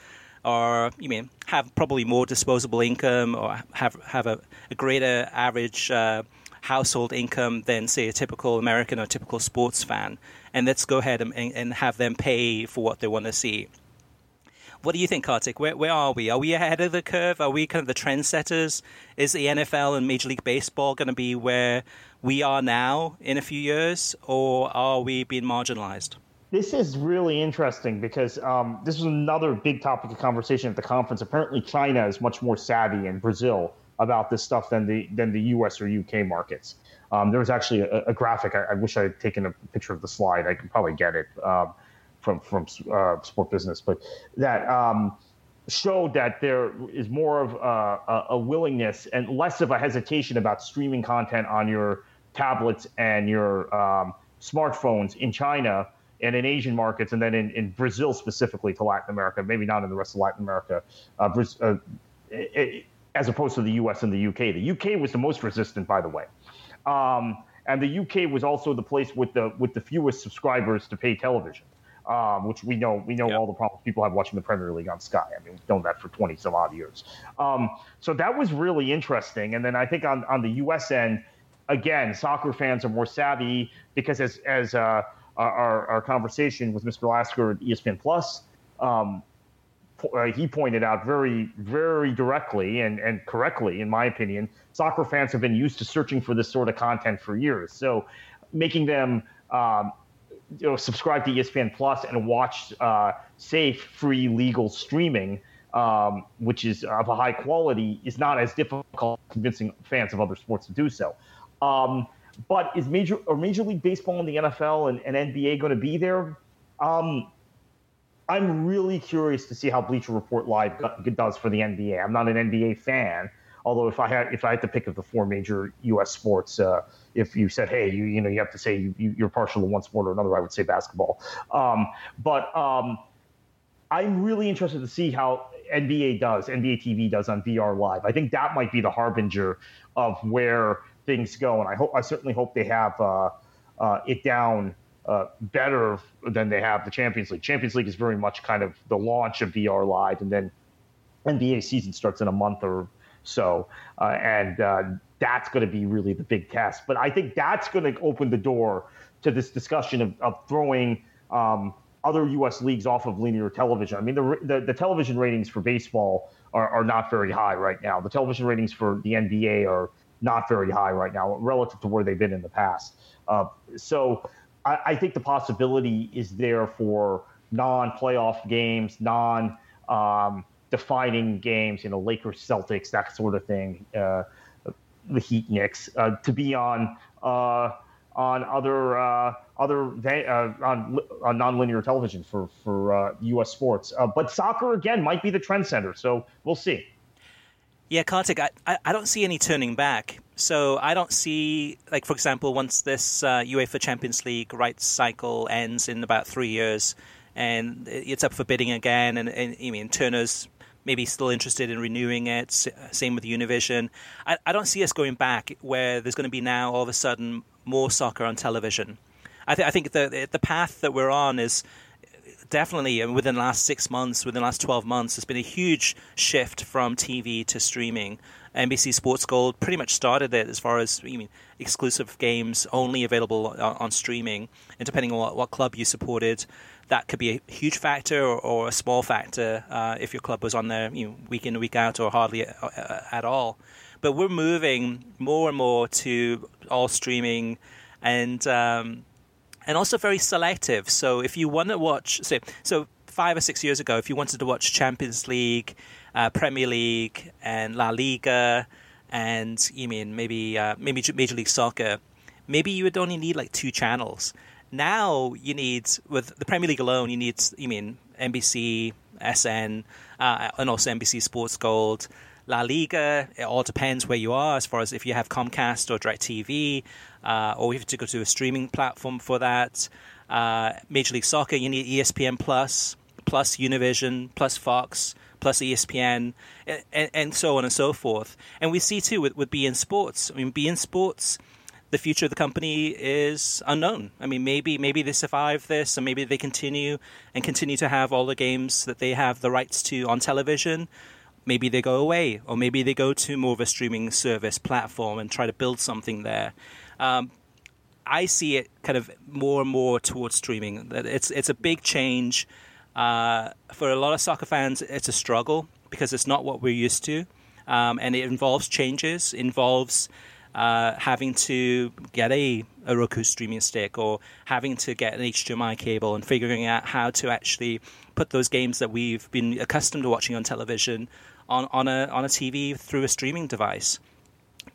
are you mean have probably more disposable income or have have a, a greater average uh, household income than, say, a typical American or typical sports fan. And let's go ahead and, and have them pay for what they want to see. What do you think, Kartik? Where, where are we? Are we ahead of the curve? Are we kind of the trendsetters? Is the NFL and Major League Baseball going to be where we are now in a few years, or are we being marginalized? This is really interesting because um, this was another big topic of conversation at the conference. Apparently, China is much more savvy, and Brazil about this stuff than the than the U.S. or U.K. markets. Um, there was actually a, a graphic. I, I, wish I had taken a picture of the slide. I can probably get it um, from from uh, Sport Business, but that um, showed that there is more of a, a, willingness and less of a hesitation about streaming content on your tablets and your um, smartphones in China and in Asian markets, and then in, in Brazil specifically to Latin America, maybe not in the rest of Latin America. Uh, uh, it, as opposed to the US and the UK. The UK was the most resistant, by the way. Um, and the UK was also the place with the with the fewest subscribers to pay television, um, which we know we know all the problems people have watching the Premier League on Sky. I mean, we've known that for twenty some odd years. Um, so that was really interesting. And then I think on on the US end, again, soccer fans are more savvy because as as uh, our our conversation with Mr. Lasker at ESPN Plus. Um, uh, he pointed out very, very directly and, and correctly, in my opinion, soccer fans have been used to searching for this sort of content for years. So making them um, you know, subscribe to ESPN Plus and watch uh, safe, free, legal streaming, um, which is of a high quality, is not as difficult convincing fans of other sports to do so. Um, but is major or Major League Baseball and the NFL and, and NBA going to be there? Um, I'm really curious to see how Bleacher Report Live does for the NBA. I'm not an NBA fan, although if I had if I had to pick of the four major U.S. sports, uh, if you said, hey, you you know you have to say you, you are partial to one sport or another, I would say basketball. Um, but um, I'm really interested to see how NBA does, NBA TV does on BR Live. I think that might be the harbinger of where things go, and I hope I certainly hope they have uh, uh, it down uh, better than they have the Champions League. Champions League is very much kind of the launch of BR Live, and then NBA season starts in a month or so, uh, and uh, that's going to be really the big test. But I think that's going to open the door to this discussion of, of throwing um, other U.S. leagues off of linear television. I mean, the, the, the television ratings for baseball are, are not very high right now. The television ratings for the NBA are not very high right now relative to where they've been in the past. Uh, so I, I think the possibility is there for non-playoff games, non um, defining games, you know, Lakers, Celtics, that sort of thing, uh, the Heat, Knicks, uh, to be on uh, on other uh, other uh, on on nonlinear television for for U.S. Uh, sports. but soccer again might be the trend center, so we'll see. Yeah, Kartik, I, I don't see any turning back. So I don't see, like, for example, once this uh, UEFA Champions League rights cycle ends in about three years and it's up for bidding again, and, and I mean, Turner's maybe still interested in renewing it, same with Univision. I, I don't see us going back where there's going to be now all of a sudden more soccer on television. I, th- I think the, the path that we're on is definitely within the last six months, within the last 12 months, there's been a huge shift from TV to streaming. NBC Sports Gold pretty much started it as far as I mean, exclusive games only available on, on streaming. And depending on what, what, club you supported, that could be a huge factor or, or a small factor uh, if your club was on there you know, week in, week out, or hardly uh, uh, at all. But we're moving more and more to all streaming and. Um, and also very selective. So if you want to watch, say, so five or six years ago, if you wanted to watch Champions League, uh, Premier League, and La Liga, and you mean maybe uh, maybe Major League Soccer, maybe you would only need like two channels. Now you need with the Premier League alone, you need you mean NBC, SN, uh, and also NBC Sports Gold. La Liga, it all depends where you are as far as if you have Comcast or DirecTV, uh, or you have to go to a streaming platform for that. Uh, Major League Soccer, you need ESPN Plus, plus Univision, plus Fox, plus ESPN, and, and, so on and so forth. And we see too with, with beIN Sports. I mean, beIN Sports, the future of the company is unknown. I mean, maybe maybe they survive this, and maybe they continue and continue to have all the games that they have the rights to on television maybe they go away, or maybe they go to more of a streaming service platform and try to build something there. Um, I see it kind of more and more towards streaming. It's it's a big change uh, for a lot of soccer fans. It's a struggle because it's not what we're used to, um, and it involves changes. Involves uh, having to get a, a Roku streaming stick or having to get an HDMI cable and figuring out how to actually put those games that we've been accustomed to watching on television on, on a on a TV through a streaming device.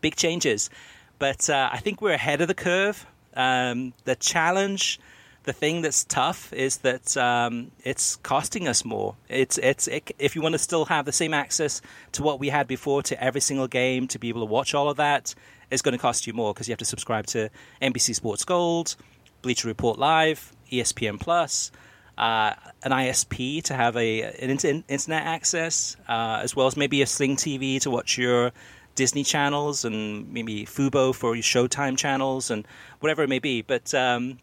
Big changes, but uh, I think we're ahead of the curve. Um, the challenge, the thing that's tough, is that um, it's costing us more. It's it's it, if you want to still have the same access to what we had before to every single game to be able to watch all of that, it's going to cost you more because you have to subscribe to NBC Sports Gold, Bleacher Report Live, ESPN Plus uh, an ISP to have a an internet access, uh, as well as maybe a Sling TV to watch your Disney channels and maybe Fubo for your Showtime channels and whatever it may be. But um,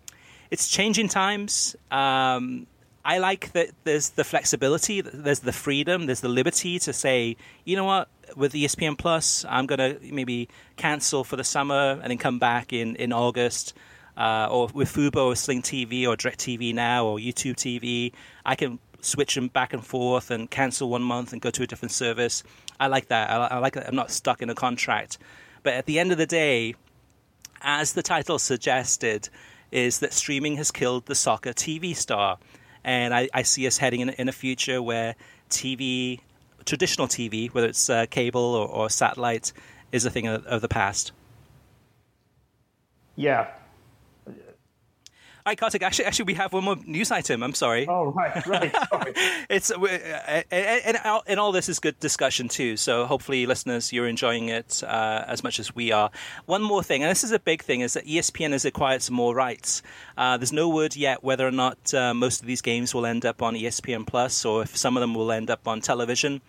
it's changing times. Um, I like that there's the flexibility, there's the freedom, there's the liberty to say, you know what, with ESPN Plus, I'm going to maybe cancel for the summer and then come back in, in August uh, or with Fubo or Sling TV or DirecTV Now or YouTube TV, I can switch them back and forth and cancel one month and go to a different service. I like that. I, I like that. I'm not stuck in a contract. But at the end of the day, as the title suggested, is that streaming has killed the soccer TV star. And I, I see us heading in, in, a future where TV, traditional TV, whether it's uh, cable or, or, satellite, is a thing of, of the past. Yeah, Hi, Kartik. Actually, actually, we have one more news item. I'm sorry. Oh, right, right. Sorry. it's uh, and, and, and all this is good discussion too. So hopefully, listeners, you're enjoying it uh, as much as we are. One more thing, and this is a big thing, is that ESPN has acquired some more rights. Uh, there's no word yet whether or not uh, most of these games will end up on ESPN Plus, or if some of them will end up on television.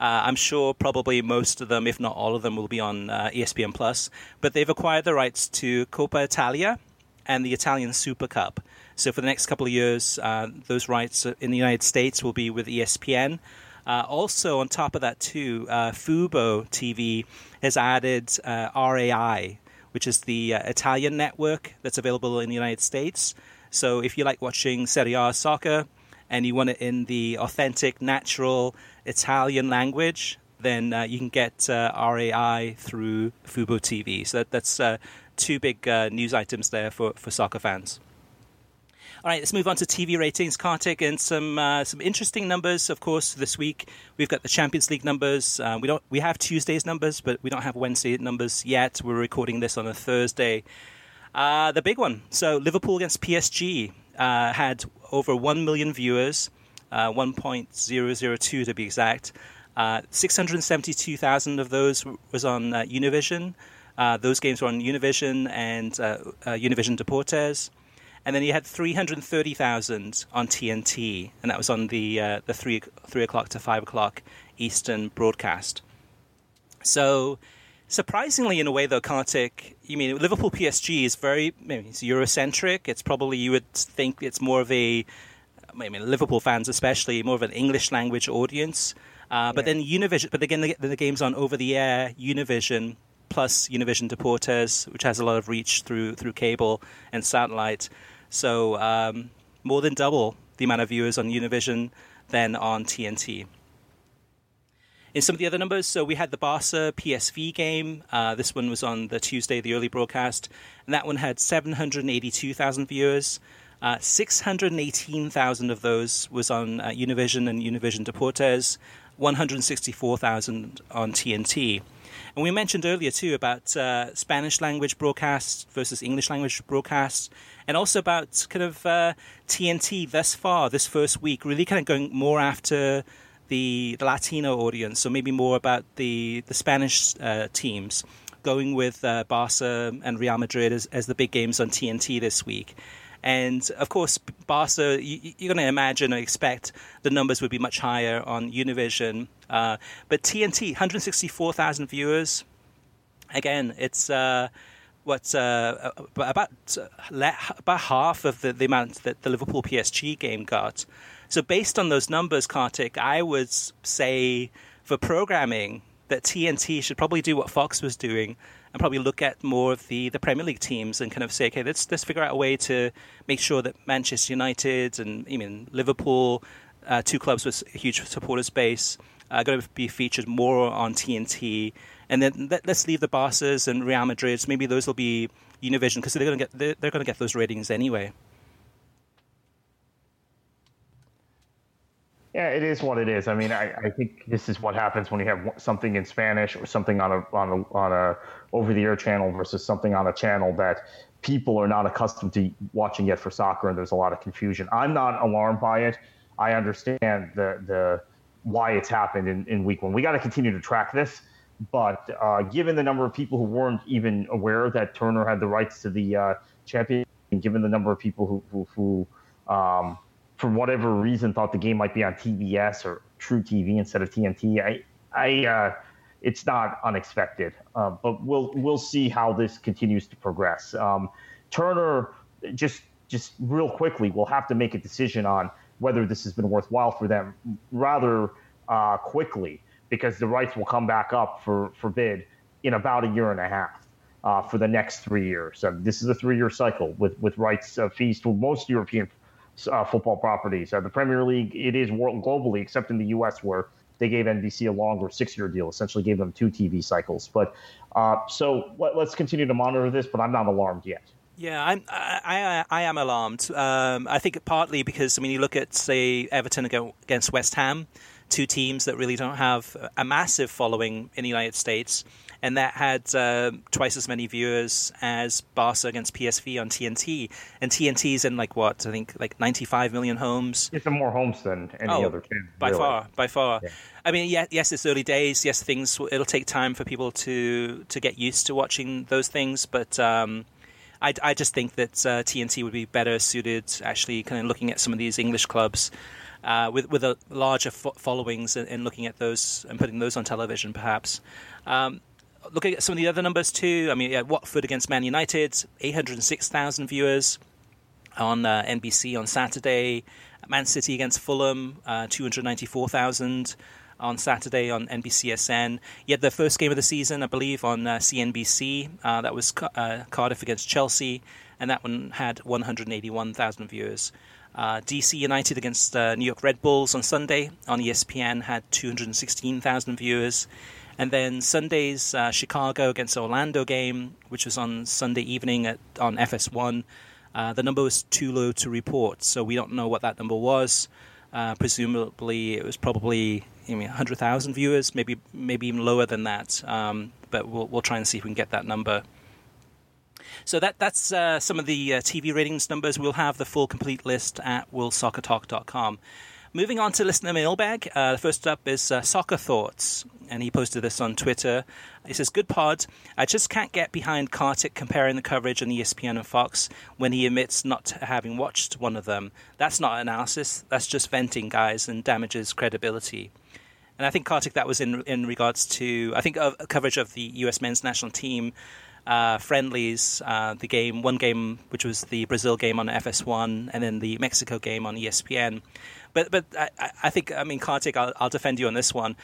Uh, I'm sure probably most of them, if not all of them, will be on uh, ESPN Plus. But they've acquired the rights to Coppa Italia, and the Italian Super Cup. So for the next couple of years, uh, those rights in the United States will be with ESPN. Uh, also, on top of that, too, uh, Fubo TV has added uh, RAI, which is the uh, Italian network that's available in the United States. So if you like watching Serie A soccer and you want it in the authentic, natural Italian language, then uh, you can get RAI through Fubo TV. So that, that's two big uh, news items there for, for soccer fans. All right, let's move on to TV ratings, Kartik, and some uh, some interesting numbers. Of course, this week we've got the Champions League numbers. Uh, we don't we have Tuesday's numbers, but we don't have Wednesday numbers yet. We're recording this on a Thursday. Uh, the big one. So Liverpool against PSG uh, had over one million viewers, uh, one point zero zero two to be exact. Uh, six hundred seventy-two thousand of those was on Univision. Uh, those games were on Univision and uh, uh, Univision Deportes. And then you had 330,000 on TNT, and that was on the, uh, the 3, 3 o'clock to 5 o'clock Eastern broadcast. So, surprisingly, in a way, though, Kartik, you mean Liverpool PSG is very, maybe it's Eurocentric. It's probably, you would think it's more of a, I mean, Liverpool fans especially, more of an English language audience. Uh, but yeah. then Univision, but again, the, the game's on over the air Univision plus Univision Deportes, which has a lot of reach through through cable and satellite. So um, more than double the amount of viewers on Univision than on TNT. in some of the other numbers, so we had the Barca PSV game. Uh, this one was on the Tuesday, the early broadcast, and that one had 782,000 viewers. Uh, 618,000 of those was on uh, Univision and Univision Deportes, 164,000 on TNT. And we mentioned earlier too about uh, Spanish language broadcasts versus English language broadcasts, and also about kind of uh, TNT thus far this first week, really kind of going more after the, the Latino audience, so maybe more about the the Spanish uh, teams, going with uh, Barca and Real Madrid as, as the big games on TNT this week. And of course, Barca, you, are going to imagine or expect the numbers would be much higher on Univision. Uh, but TNT, 164,000 viewers. Again, it's uh, what uh, about about half of the, the amount that the Liverpool PSG game got. So based on those numbers, Kartik, I would say for programming that TNT should probably do what Fox was doing and probably look at more of the, the Premier League teams and kind of say, okay, let's let's figure out a way to make sure that Manchester United and I mean Liverpool, uh, two clubs with a huge supporters base, are going to be featured more on TNT. And then let, us leave the Barca's and Real Madrid's. Maybe those will be Univision because they're going to get they're, they're going to get those ratings anyway. Yeah, it is what it is. I mean, I, I think this is what happens when you have something in Spanish or something on a on a on a over the air channel versus something on a channel that people are not accustomed to watching yet for soccer, and there's a lot of confusion. I'm not alarmed by it. I understand the the why it's happened in, in week one. We got to continue to track this, but uh, given the number of people who weren't even aware that Turner had the rights to the uh, champion, and given the number of people who who, who um, for whatever reason, thought the game might be on TBS or truTV instead of TNT. I, I, uh, it's not unexpected, uh, but we'll we'll see how this continues to progress. Um, Turner, just just real quickly, will have to make a decision on whether this has been worthwhile for them rather uh, quickly because the rights will come back up for for bid in about a year and a half. Uh, for the next three years, so this is a three-year cycle with with rights uh, fees to most European uh, football properties. Uh, the Premier League, it is world globally, except in the U.S. where they gave NBC a longer six-year deal, essentially gave them two TV cycles. But uh, so let, us continue to monitor this, but I'm not alarmed yet. Yeah, I'm, I, I, I am alarmed. Um, I think partly because I mean, you look at say Everton against West Ham, two teams that really don't have a massive following in the United States and that had uh, twice as many viewers as Barca against PSV on TNT. And TNT's in like what I think like 95 million homes. It's more homes than any oh, other channel. By really. far, by far. Yeah. I mean, yeah, yes, it's early days. Yes, things it'll take time for people to to get used to watching those things, but. Um, I, I, just think that uh, TNT would be better suited, actually, kind of looking at some of these English clubs uh, with with a larger fo- followings and, and, looking at those and putting those on television, perhaps. Um, looking at some of the other numbers too, I mean, yeah, Watford against Man United, 806,000 viewers on uh, NBC on Saturday. Man City against Fulham, uh, 294,000 on Saturday on NBCSN. Yet the first game of the season, I believe, on uh, CNBC, uh, that was uh, Cardiff against Chelsea, and that one had 181,000 viewers. Uh, DC United against New York Red Bulls on Sunday on ESPN had 216,000 viewers. And then Sunday's uh, Chicago against Orlando game, which was on Sunday evening at, on FS1, uh, the number was too low to report, so we don't know what that number was. Uh, presumably, it was probably I mean, 100,000 viewers, maybe maybe even lower than that. Um, but we'll we'll try and see if we can get that number. So that that's uh, some of the uh, TV ratings numbers. We'll have the full complete list at worldsoccertalk.com. Moving on to listener mailbag. Uh, the first up is uh, Soccer Thoughts, and he posted this on Twitter. He says, Good pod. I just can't get behind Kartik comparing the coverage on ESPN and Fox when he admits not having watched one of them. That's not analysis, that's just venting, guys, and damages credibility. And I think, Kartik, that was in, in regards to, I think, uh, coverage of the US men's national team. Uh, friendlies, uh, the game, one game which was the Brazil game on FS1, and then the Mexico game on ESPN. But but I, I think I mean Kartik, I'll, I'll defend you on this one.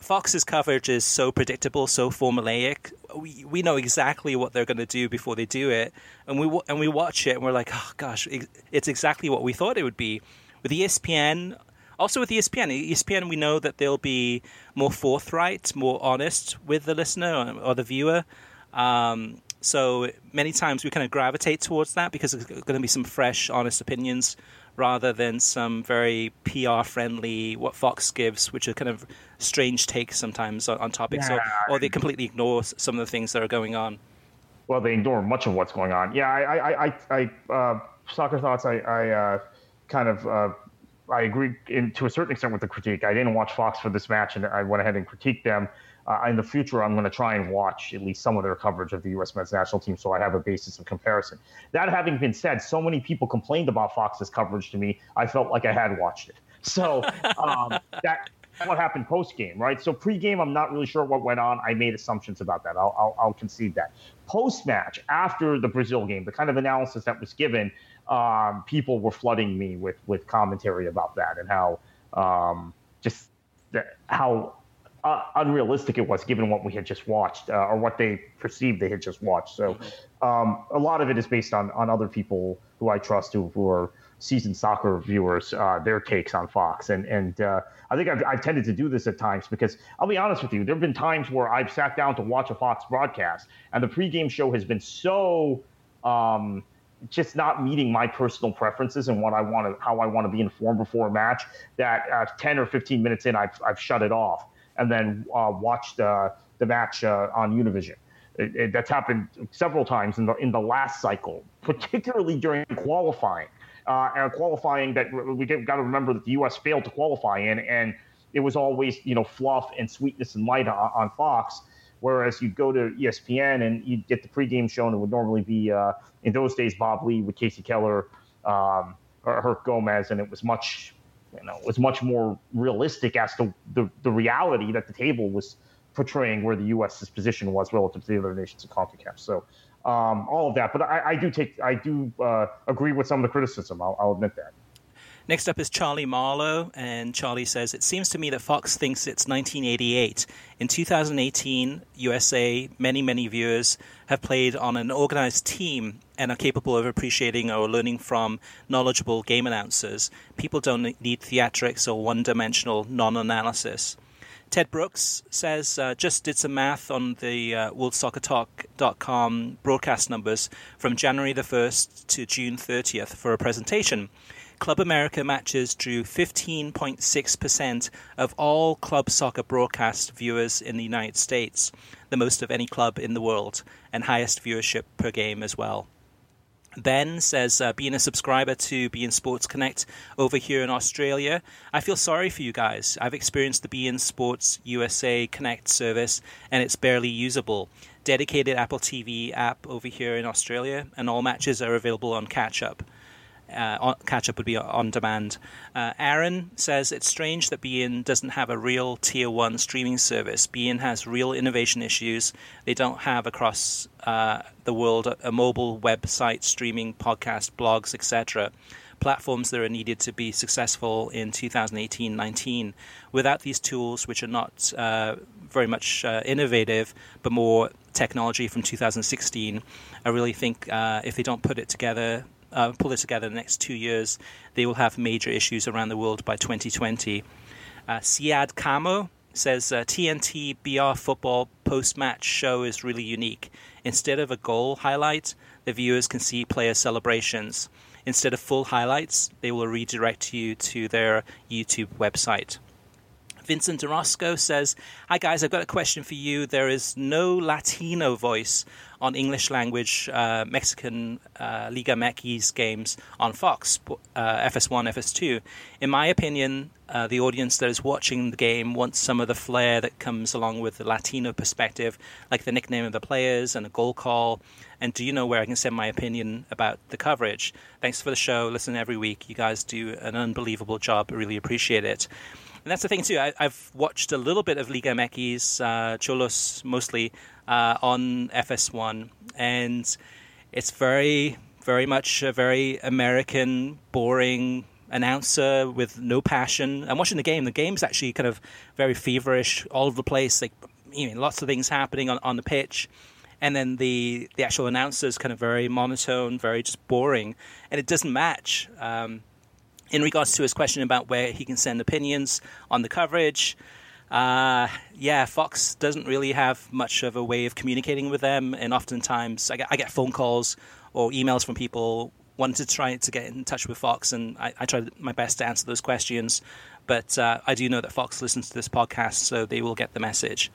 Fox's coverage is so predictable, so formulaic. We we know exactly what they're going to do before they do it, and we and we watch it and we're like, oh gosh, it's exactly what we thought it would be. With ESPN Also with ESPN, ESPN, we know that they'll be more forthright, more honest with the listener or, or the viewer. Um, so many times we kind of gravitate towards that because there's going to be some fresh, honest opinions rather than some very PR friendly what Fox gives, which are kind of strange takes sometimes on, on topics, yeah. or, or, they completely ignore some of the things that are going on. Well, they ignore much of what's going on. Yeah, I, I, I, I uh, soccer thoughts. I, I uh, kind of. Uh, I agree in, to a certain extent with the critique. I didn't watch Fox for this match, and I went ahead and critiqued them uh, in the future, I'm going to try and watch at least some of their coverage of the U.S. men's national team so I have a basis of comparison. That having been said, so many people complained about Fox's coverage to me, I felt like I had watched it. So um, that what happened post game, right? So pre game, I'm not really sure what went on. I made assumptions about that. I'll, I'll, I'll concede that. Post match, after the Brazil game, the kind of analysis that was given, um, people were flooding me with with commentary about that and how um, just how uh, unrealistic it was given what we had just watched uh, or what they perceived they had just watched. So um, a lot of it is based on on other people who I trust who, who are seasoned soccer viewers, uh, their takes on Fox. And and uh, I think I've, I've, tended to do this at times because I'll be honest with you, there have been times where I've sat down to watch a Fox broadcast and the pregame show has been so. Um, just not meeting my personal preferences and what I want to, how I want to be informed before a match. That uh, 10 or 15 minutes in, I've, I've shut it off and then uh, watched uh, the match uh, on Univision. It, it, that's happened several times in the in the last cycle, particularly during qualifying. Uh, and qualifying that we got to remember that the U.S. failed to qualify in, and it was always you know fluff and sweetness and light on, on Fox. Whereas you'd go to ESPN and you'd get the pregame show, and it would normally be uh, in those days Bob Ley with Kasey Keller um, or Herc Gomez, and it was much you know, was much more realistic as to the, the reality that the table was portraying where the U.S.'s position was relative to the other nations of CONCACAF. So um, all of that, but I, I do take, I do uh, agree with some of the criticism. I'll, I'll admit that. Next up is Charlie Marlowe, and Charlie says, It seems to me that Fox thinks it's 1988. In 2018, USA, many, many viewers have played on an organized team and are capable of appreciating or learning from knowledgeable game announcers. People don't need theatrics or one dimensional non analysis. Ted Brooks says, uh, just did some math on the uh, WorldSoccerTalk.com broadcast numbers from January the 1st to June 30th for a presentation. Club America matches drew 15.6% of all club soccer broadcast viewers in the United States, the most of any club in the world, and highest viewership per game as well. Ben says, uh, being a subscriber to beIN Sports Connect over here in Australia, I feel sorry for you guys. I've experienced the beIN Sports USA Connect service and it's barely usable. Dedicated Apple TV app over here in Australia, and all matches are available on catch up uh, catch up would be on demand. Uh, Aaron says it's strange that beIN doesn't have a real tier one streaming service. beIN has real innovation issues. They don't have across uh, the world a, a, mobile website streaming, podcast, blogs, etc. Platforms that are needed to be successful in 2018-19. Without these tools, which are not uh, very much uh, innovative, but more technology from 2016, I really think uh, if they don't put it together uh, pull it together in the next two years, they will have major issues around the world by 2020. Uh, Siad Kamo says uh, TNT BR football post match show is really unique. Instead of a goal highlight, the viewers can see player celebrations. Instead of full highlights, they will redirect you to their YouTube website. Vincent Orozco says, Hi guys, I've got a question for you. There is no Latino voice on English language uh, Mexican uh, Liga MX games on Fox, uh, FS1, FS2. In my opinion, uh, the audience that is watching the game wants some of the flair that comes along with the Latino perspective, like the nickname of the players and a goal call. And do you know where I can send my opinion about the coverage? Thanks for the show. Listen every week. You guys do an unbelievable job. I really appreciate it. And that's the thing too. I, have watched a little bit of Liga MX, uh, Xolos mostly uh, on FS1, and it's very, very much a very American, boring announcer with no passion. I'm watching the game. The game's actually kind of very feverish, all over the place. Like, you know, lots of things happening on, on the pitch. And then the, the actual announcer is kind of very monotone, very just boring, and it doesn't match. Um, In regards to his question about where he can send opinions on the coverage, uh, yeah, Fox doesn't really have much of a way of communicating with them, and oftentimes I get, I get phone calls or emails from people wanting to try to get in touch with Fox, and I, I try my best to answer those questions. But uh, I do know that Fox listens to this podcast, so they will get the message.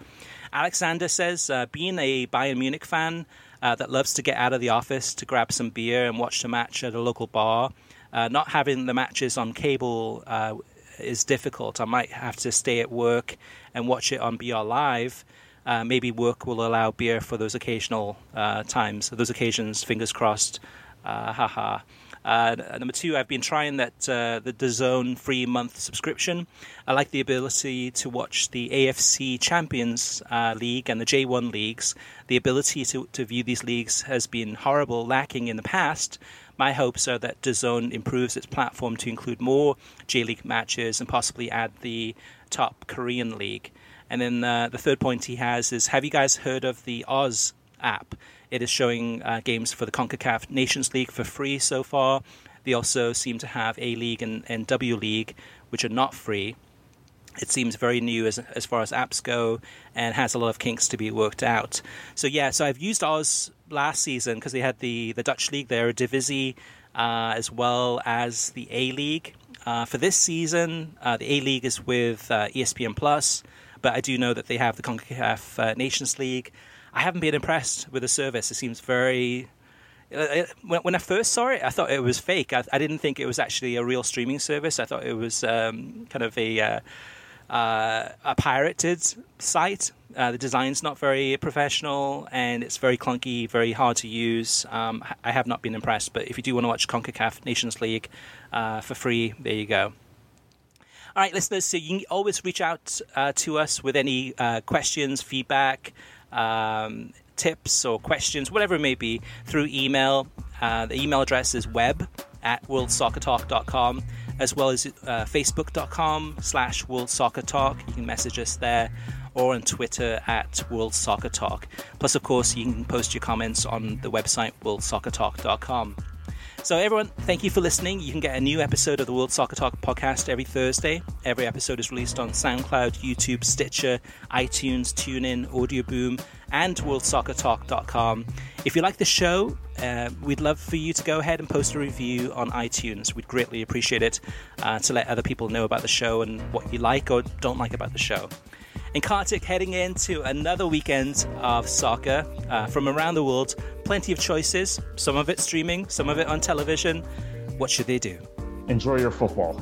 Alexander says, uh, being a Bayern Munich fan uh, that loves to get out of the office to grab some beer and watch the match at a local bar, uh, not having the matches on cable uh, is difficult. I might have to stay at work and watch it on BR Live. Uh, maybe work will allow beer for those occasional uh, times, those occasions. Fingers crossed. Uh, haha. Uh, number two, I've been trying that uh, the DAZN free month subscription. I like the ability to watch the AFC Champions uh, League and the J1 leagues. The ability to, to view these leagues has been horrible, lacking in the past. My hopes are that DAZN improves its platform to include more J League matches and possibly add the top Korean league. And then uh, the third point he has is Have you guys heard of the Oz app? It is showing uh, games for the CONCACAF Nations League for free so far. They also seem to have A League and, and W League, which are not free. It seems very new as, as far as apps go and has a lot of kinks to be worked out. So, yeah, so I've used Oz last season because they had the, the Dutch League there, Divisie, uh, as well as the A League. Uh, for this season, uh, the A League is with uh, ESPN Plus, but I do know that they have the CONCACAF uh, Nations League. I haven't been impressed with the service. It seems very. Uh, when, I first saw it, I thought it was fake. I, I, didn't think it was actually a real streaming service. I thought it was um, kind of a uh, uh, a pirated site. Uh, the design's not very professional and it's very clunky, very hard to use. Um, I have not been impressed, but if you do want to watch CONCACAF Nations League uh, for free, there you go. All right, listeners, so you can always reach out uh, to us with any questions, feedback, um, tips or questions, whatever it may be, through email. Uh, the email address is web at worldsoccertalk.com, as well as uh, facebook.com slash worldsoccertalk. You can message us there or on Twitter at World Soccer Talk. Plus, of course, you can post your comments on the website worldsoccertalk.com. So, everyone, thank you for listening. You can get a new episode of the World Soccer Talk podcast every Thursday. Every episode is released on SoundCloud, YouTube, Stitcher, iTunes, TuneIn, Audioboom, and WorldSoccerTalk.com. If you like the show, uh, we'd love for you to go ahead and post a review on iTunes. We'd greatly appreciate it uh, to let other people know about the show and what you like or don't like about the show. In Kartik, heading into another weekend of soccer uh, from around the world. Plenty of choices, some of it streaming, some of it on television. What should they do? Enjoy your football.